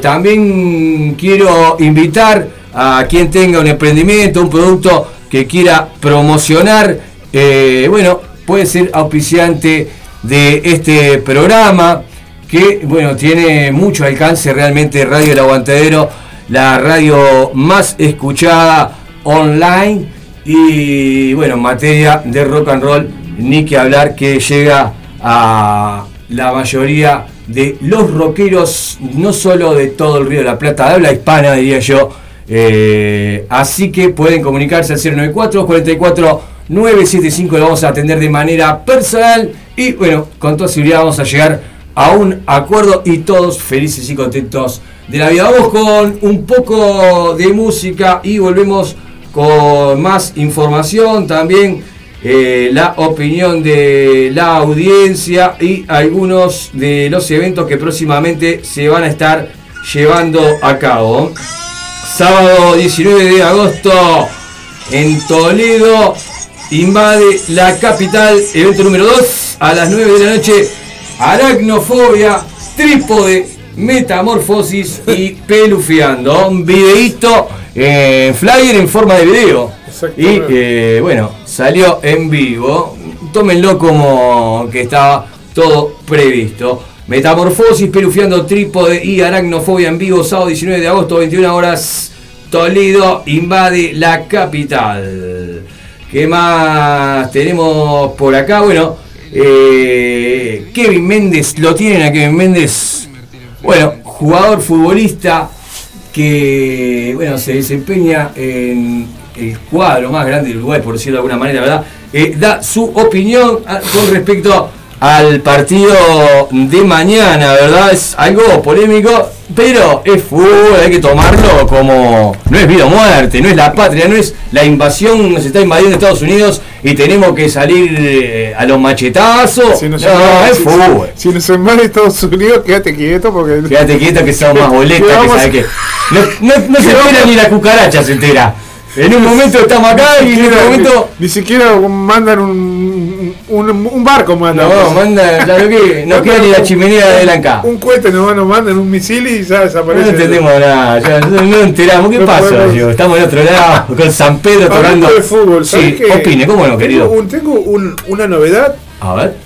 también quiero invitar a quien tenga un emprendimiento, un producto que quiera promocionar eh, bueno, puede ser auspiciante de este programa que, bueno, tiene mucho alcance realmente Radio El Aguantadero, la radio más escuchada online y, bueno, en materia de rock and roll, ni que hablar que llega a la mayoría de los rockeros, no solo de todo el Río de la Plata, de habla hispana, diría yo. Eh, así que pueden comunicarse al 094 44 975 lo vamos a atender de manera personal y bueno, con toda seguridad vamos a llegar a un acuerdo y todos felices y contentos de la vida. Vamos con un poco de música y volvemos con más información también. Eh, la opinión de la audiencia y algunos de los eventos que próximamente se van a estar llevando a cabo. Sábado 19 de agosto en Toledo invade la capital, evento número 2, a las 9 de la noche, aracnofobia, trípode, metamorfosis y pelufiando. Un videíto en flyer en forma de video. Y eh, bueno, salió en vivo. Tómenlo como que estaba todo previsto. Metamorfosis, pelufiando, trípode y aracnofobia en vivo, sábado 19 de agosto, 21 horas. Toledo invade la capital. ¿Qué más tenemos por acá? Bueno, eh, Kevin Méndez, lo tienen a Kevin Méndez. Bueno, jugador futbolista que bueno, se desempeña en el cuadro más grande del Uruguay, por decirlo de alguna manera, ¿verdad? Eh, da su opinión ah, con respecto al partido de mañana, ¿verdad? Es algo polémico, pero es fútbol, hay que tomarlo como. No es vida o muerte, no es la patria, no es la invasión, se está invadiendo Estados Unidos y tenemos que salir eh, a los machetazos. no, es fútbol. Si nos invade Estados Unidos, quédate quieto porque. Quédate quieto que somos más boletas, que sabes que. No, no, se entera ni la cucaracha, se entera. En un momento estamos acá y en otro momento. Ni, siquiera mandan un, un, barco, mandan. No, mandan, claro que no queda ni la chimenea de Lanca. Un cohete nos, nos mandan un misil y ya desaparece. No entendemos nada, ya no, enteramos. ¿Qué pasa? estamos en otro lado, con San Pedro tocando. de fútbol, sí, opine, ¿cómo no, querido? Tengo, un, una novedad. A ver.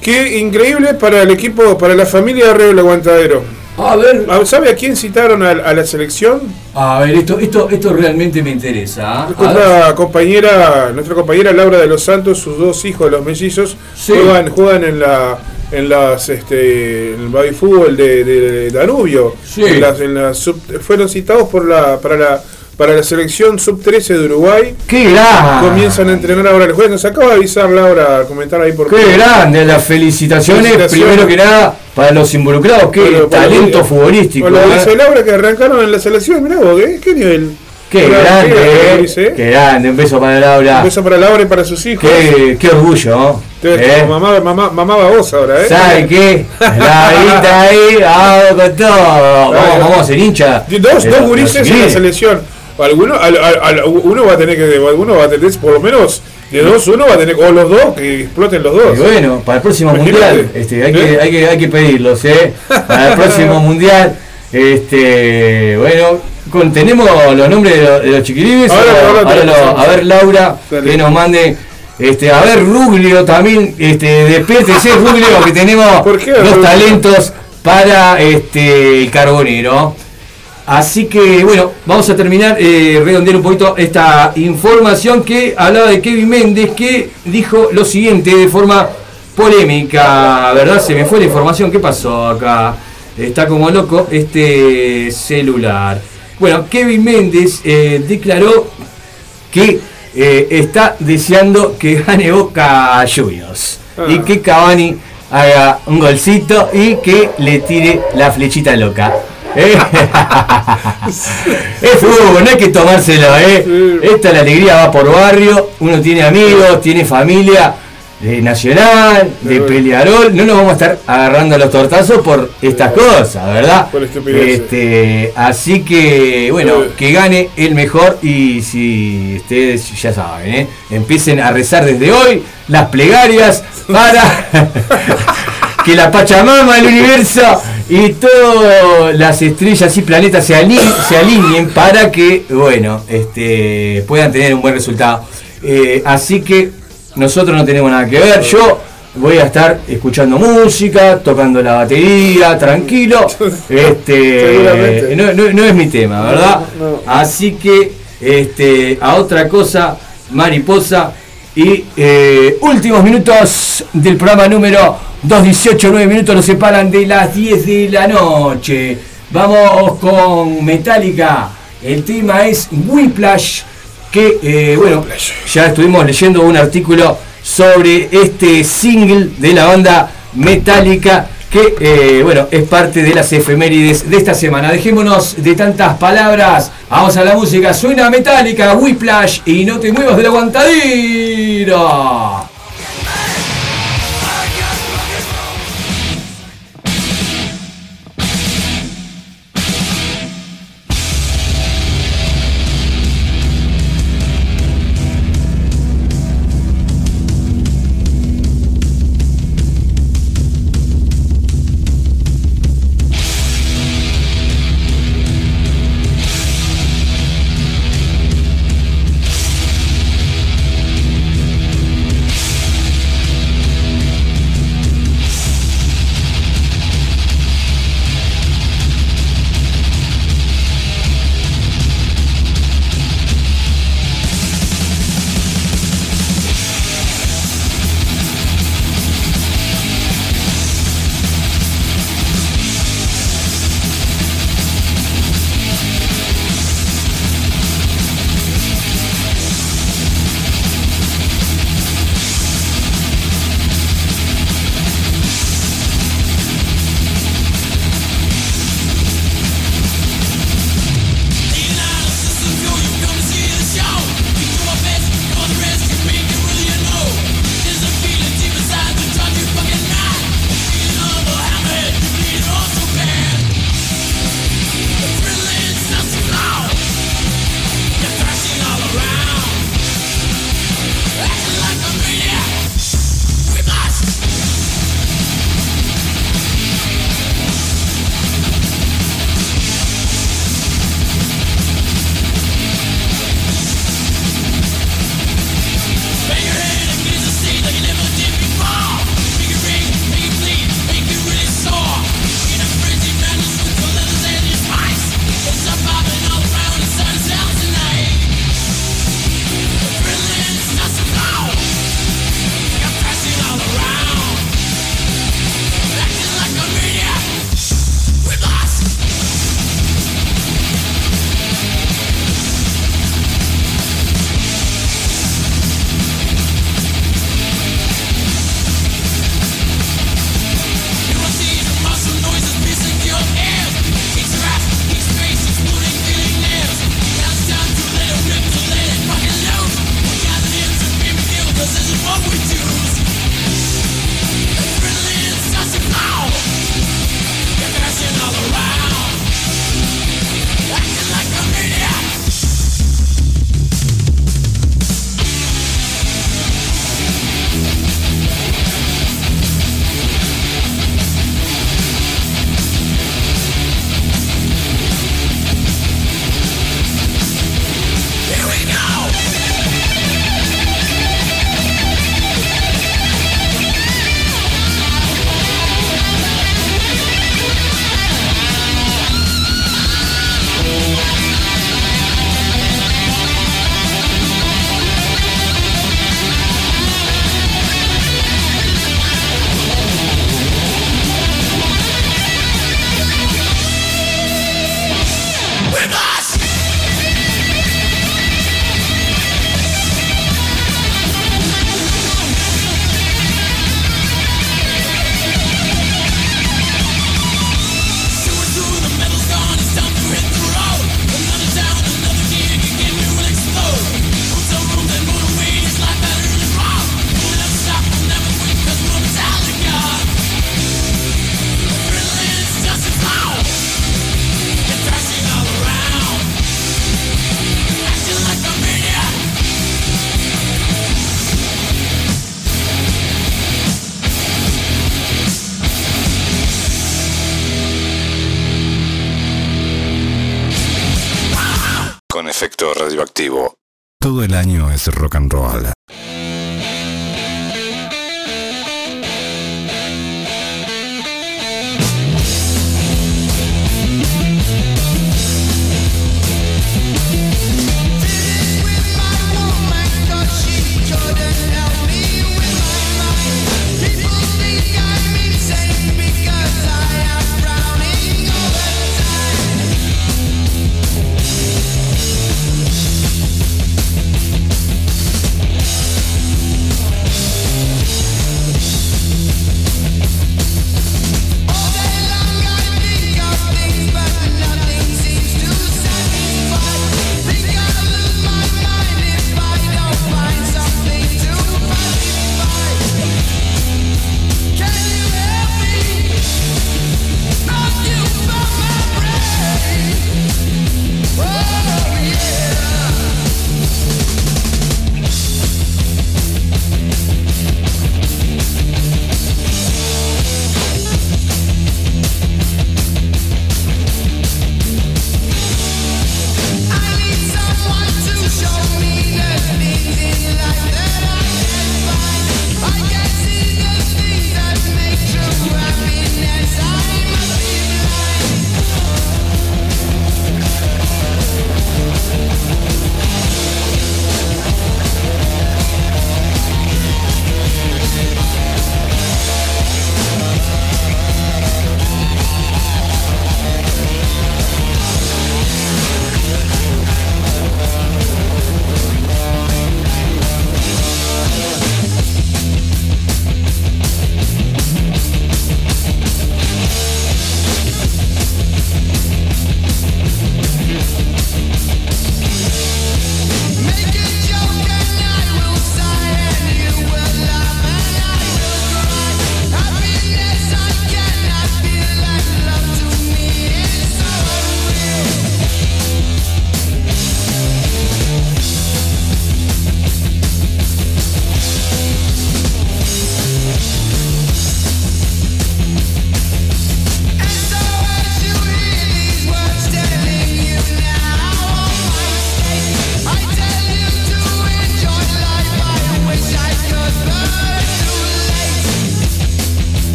Qué increíble para el equipo, para la familia de del Aguantadero. A ver. ¿Sabe a quién citaron a, la selección? A ver, esto, esto, esto realmente me interesa. Nuestra compañera, nuestra compañera Laura de los Santos, sus dos hijos, los mellizos, juegan, juegan en la en las este el baby fútbol de, Danubio. En las, en las fueron citados por la para la para la selección sub-13 de Uruguay. ¡Qué grande! Comienzan a entrenar ahora el jueves. Nos acaba de avisar Laura, comentar ahí por ¡Qué grande! Las felicitaciones, primero que nada, para los involucrados. ¡Qué talento futbolístico! Bueno, ¿eh? dice Laura que arrancaron en la selección. Mirá vos, ¿qué, qué nivel? Qué grande, eh. qué grande, un beso para Laura. Un beso para Laura y para sus hijos. Qué, qué orgullo. ¿eh? Mamá, mamá, mamá vos ahora, ¿eh? ¿Sabe qué? La vida ahí, vamos con todo. Vamos, vamos a ser hincha. Dos, dos gurises en la selección alguno, uno va a tener que, uno va a tener por lo menos de dos, uno va a tener, o los dos, que exploten los dos. Y bueno, para el próximo mundial, este, hay, que, ¿Eh? hay, que, hay que pedirlos, ¿eh? Para el próximo mundial, este, bueno, tenemos los nombres de los, chiquilines. a ver, Laura, que nos mande. Este, a ver, Ruglio también, este, de PTC Ruglio, que tenemos los talentos para este, el carbonero. Así que bueno, vamos a terminar, eh, redondear un poquito esta información que hablaba de Kevin Méndez, que dijo lo siguiente de forma polémica, ¿verdad? Se me fue la información, ¿qué pasó acá? Está como loco este celular. Bueno, Kevin Méndez eh, declaró que eh, está deseando que gane Boca Juniors y ah. que Cavani haga un golcito y que le tire la flechita loca. ¿Eh? es fútbol, no hay que tomárselo, ¿eh? Esta la alegría va por barrio, uno tiene amigos, tiene familia de Nacional, de Pelearol, no nos vamos a estar agarrando los tortazos por estas cosas, ¿verdad? este, así que, bueno, que gane el mejor y si ustedes ya saben, ¿eh? empiecen a rezar desde hoy las plegarias para que la Pachamama, el universo y todas las estrellas y planetas se, se alineen para que, bueno, este, puedan tener un buen resultado. Eh, así que nosotros no tenemos nada que ver. Yo voy a estar escuchando música, tocando la batería, tranquilo. Este, no, es mi tema, ¿verdad? Así que este, a otra cosa, mariposa. Y eh, últimos minutos del programa número 2.18, 9 minutos nos separan de las 10 de la noche. Vamos con Metallica. El tema es Whiplash que, eh, bueno, ya estuvimos leyendo un artículo sobre este single de la banda Metallica que, eh, bueno, es parte de las efemérides de esta semana. Dejémonos de tantas palabras, vamos a la música, suena Metallica, Whiplash y no te muevas de la es rock and roll.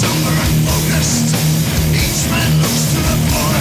Sombre and focused, each man looks to the forest.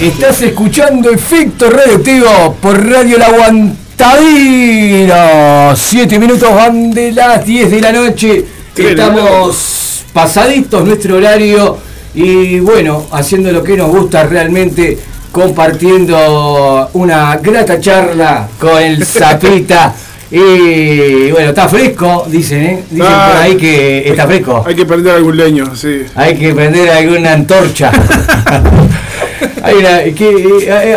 Estás escuchando Efecto Radioactivo por Radio La Aguantadina. Siete minutos van de las 10 de la noche. Estamos pasaditos nuestro horario y bueno, haciendo lo que nos gusta realmente, compartiendo una grata charla con el Zapita. Y bueno, está fresco, dicen, ¿eh? Dicen ah, por ahí que está fresco. Hay que prender algún leño, sí. Hay que prender alguna antorcha. hay,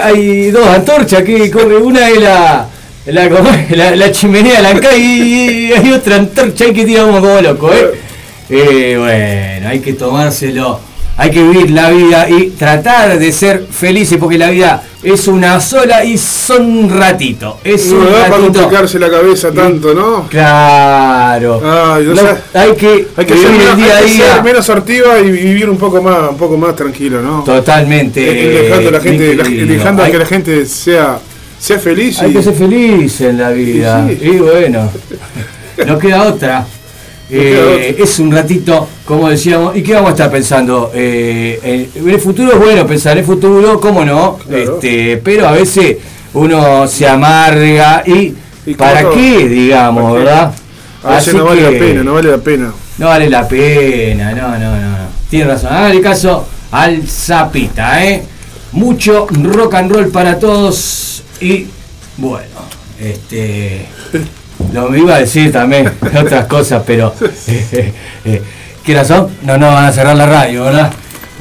hay, dos antorchas que corre. Una es la, la, la, chimenea la y, hay otra antorcha que tiramos como loco, ¿eh? ¿eh? Bueno, hay que tomárselo hay que vivir la vida y tratar de ser felices porque la vida es una sola y son ratito. Es no un da para complicarse la cabeza tanto, ¿no? Claro. hay que, hay que vivir el día a día. Ser menos sortiva y vivir un poco más, un poco más tranquilo, ¿no? Totalmente. dejando, la gente, dejando que la gente sea, sea feliz. Hay que ser feliz en la vida. Y bueno, no queda otra. Eh, es un ratito, como decíamos, ¿y qué vamos a estar pensando? Eh, en el futuro es bueno pensar en el futuro, ¿cómo no? Este, pero a veces uno se amarga y, ¿para qué, digamos, verdad? A veces no vale la pena, no vale la pena. No vale la pena, no, no, no. Tiene razón. Hágale caso al Zapita, ¿eh? Mucho rock and roll para todos y bueno, este... Lo iba a decir también otras cosas, pero eh, eh, ¿qué razón? No, no van a cerrar la radio, ¿verdad?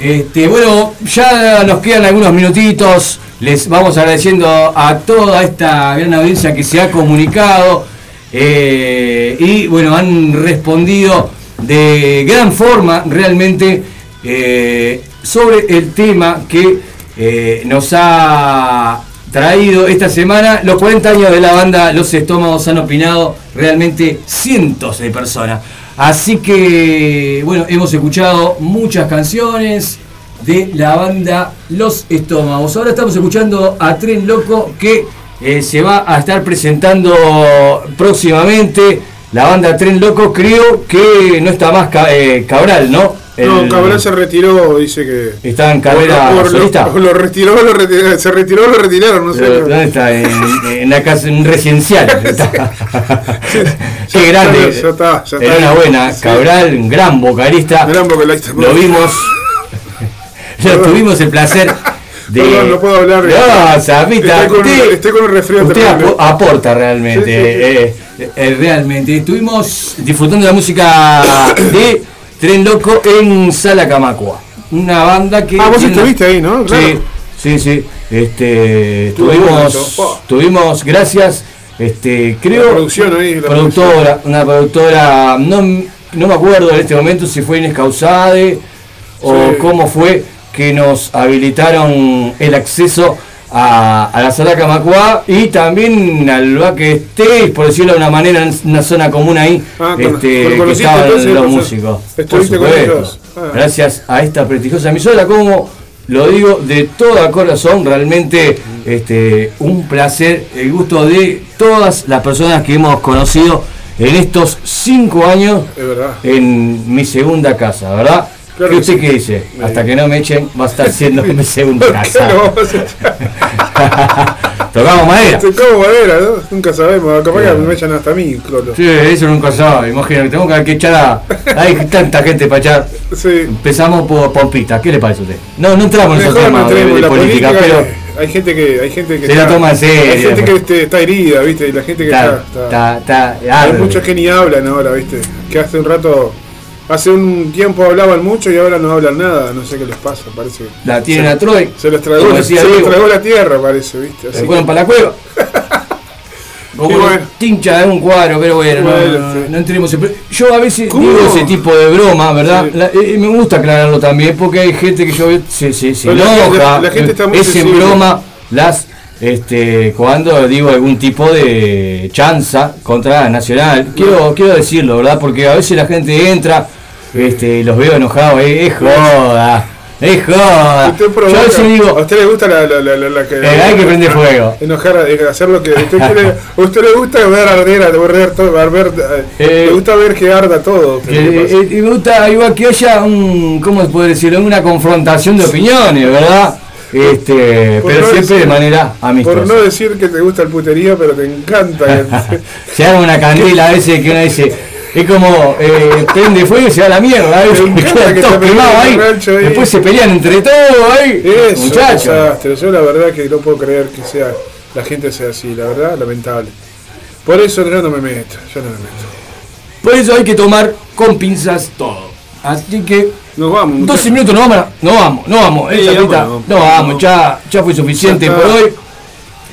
Este, bueno, ya nos quedan algunos minutitos. Les vamos agradeciendo a toda esta gran audiencia que se ha comunicado eh, y bueno, han respondido de gran forma realmente sobre el tema que nos ha traído esta semana. Los 40 años de la banda Los Estómagos han opinado realmente cientos de personas. Así que, bueno, hemos escuchado muchas canciones de la banda Los Estómagos. Ahora estamos escuchando a Tren Loco que eh, se va a estar presentando próximamente. La banda Tren Loco creo que no está más eh, Cabral, ¿no? No, Cabral se retiró, dice que. ¿Está en carrera por, solista? Lo, retiró, lo retiró, se retiró, lo retiraron, no sé. ¿Dónde está? En, la casa, en residencial. Qué grande. Ya está, ya está, Era una buena. Cabral, un gran vocalista. Gran vocalista. Lo vimos. lo tuvimos el placer. De... No, no, puedo hablar. No, Zapita. Estoy con, usted, estoy con un resfriado. Usted aporta realmente. Eh, eh, realmente. Estuvimos disfrutando de la música de Tren Loco en Sala Camacua. Una banda que. Ah, vos estuviste ahí, ¿no? Sí, sí, sí. Este, tuvimos, tuvimos, gracias, este, creo. producción ahí, productora, una productora, no, no me acuerdo en este momento si fue Inés Causade o cómo fue que nos habilitaron el acceso a, la sala Camacuá y también al Baque Estés, por decirlo de una manera, en una zona común ahí, ah, este, que estaban los músicos. Ah. Gracias a esta prestigiosa emisora, como lo digo de todo corazón, realmente este, un placer, el gusto de todas las personas que hemos conocido en estos cinco años en mi segunda casa, ¿verdad? ¿Qué usted qué dice? Hasta que no me echen, va a estar siendo mi segunda casa. Tocamos madera. Tocamos madera, ¿no? Nunca sabemos. Capaz que me echan hasta a mí, Cloro. Sí, eso nunca sabe. Imagínate, tengo que echar a. Hay tanta gente para echar. Sí. Empezamos por Pompita. ¿Qué le parece a usted? No, no entramos en esos temas de, política, pero. Hay gente que. Hay gente que se la toma en serio. Hay gente que este, está herida, ¿viste? Y la gente que está. está, está, hay muchos que ni hablan ahora, ¿viste? Que hace un rato Hace un tiempo hablaban mucho y ahora no hablan nada, no sé qué les pasa, parece. La tienen a Troy. Se les tragó, se les tragó la tierra, parece, ¿viste? se fueron para la cueva. Como bueno. tincha de un cuadro, pero bueno, no, no, entremos en... Yo a veces digo ese tipo de broma, ¿verdad? Eh, me gusta aclararlo también, porque hay gente que yo se, se, se enoja, la, gente está muy es en broma las este, cuando digo algún tipo de chanza contra Nacional. Quiero, quiero decirlo, ¿verdad? Porque a veces la gente entra este, los veo enojados, eh, es joda. Es joda. Yo digo. ¿A usted le gusta la, la, la, la que. Eh, hay que prender fuego. Enojar, hacer lo que. Usted quiere, ¿A usted le gusta ver arder, ver todo, ver, eh, le gusta ver que arda todo. Eh, y me gusta igual que haya un. ¿Cómo se puede decirlo? Una confrontación de opiniones, ¿verdad? Este, pero siempre de manera amistosa. Por no decir que te gusta el puterío, pero te encanta. se haga una candela a veces que uno dice, es como eh, prende fuego y se va a la mierda, ¿eh? queda ahí. Después se pelean entre todos ahí. Eso, muchachos. Yo la verdad que no puedo creer que sea la gente sea así, la verdad, lamentable. Por eso yo no me meto, yo no me meto. Por eso hay que tomar con pinzas todo. Así que. Nos vamos. 12 minutos, no vamos, no vamos, no vamos. no, vamos, ya, ya fue suficiente por hoy.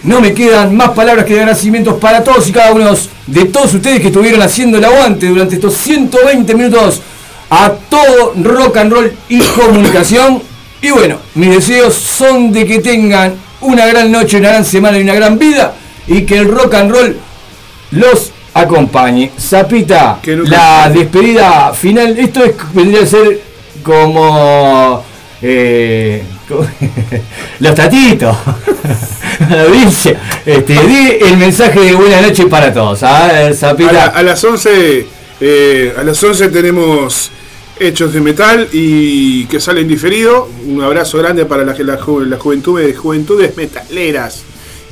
No me quedan más palabras que de agradecimientos para todos y cada uno de todos ustedes que estuvieron haciendo el aguante durante estos 120 minutos a todo rock and roll y comunicación. Y bueno, mis deseos son de que tengan una gran noche, una gran semana y una gran vida y que el rock and roll los acompañe. Zapita, la despedida final, esto es, vendría a ser como eh, los tatitos. dice, este, di el mensaje de buena noche para todos. A, ver, a, las 11 eh, a las 11 tenemos Hechos de Metal y que salen diferido. Un abrazo grande para la, la, la juventud, juventudes metaleras.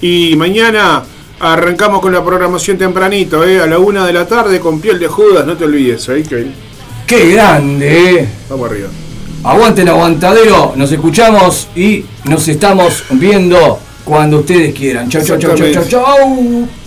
Y mañana arrancamos con la programación tempranito, eh, a la una de la tarde con piel de Judas, no te olvides. ¿eh? Qué grande, eh. Vamos arriba. Aguante el aguantadero, nos escuchamos y nos estamos viendo cuando ustedes quieran. Chau, chau, chau, chau, chau, chau.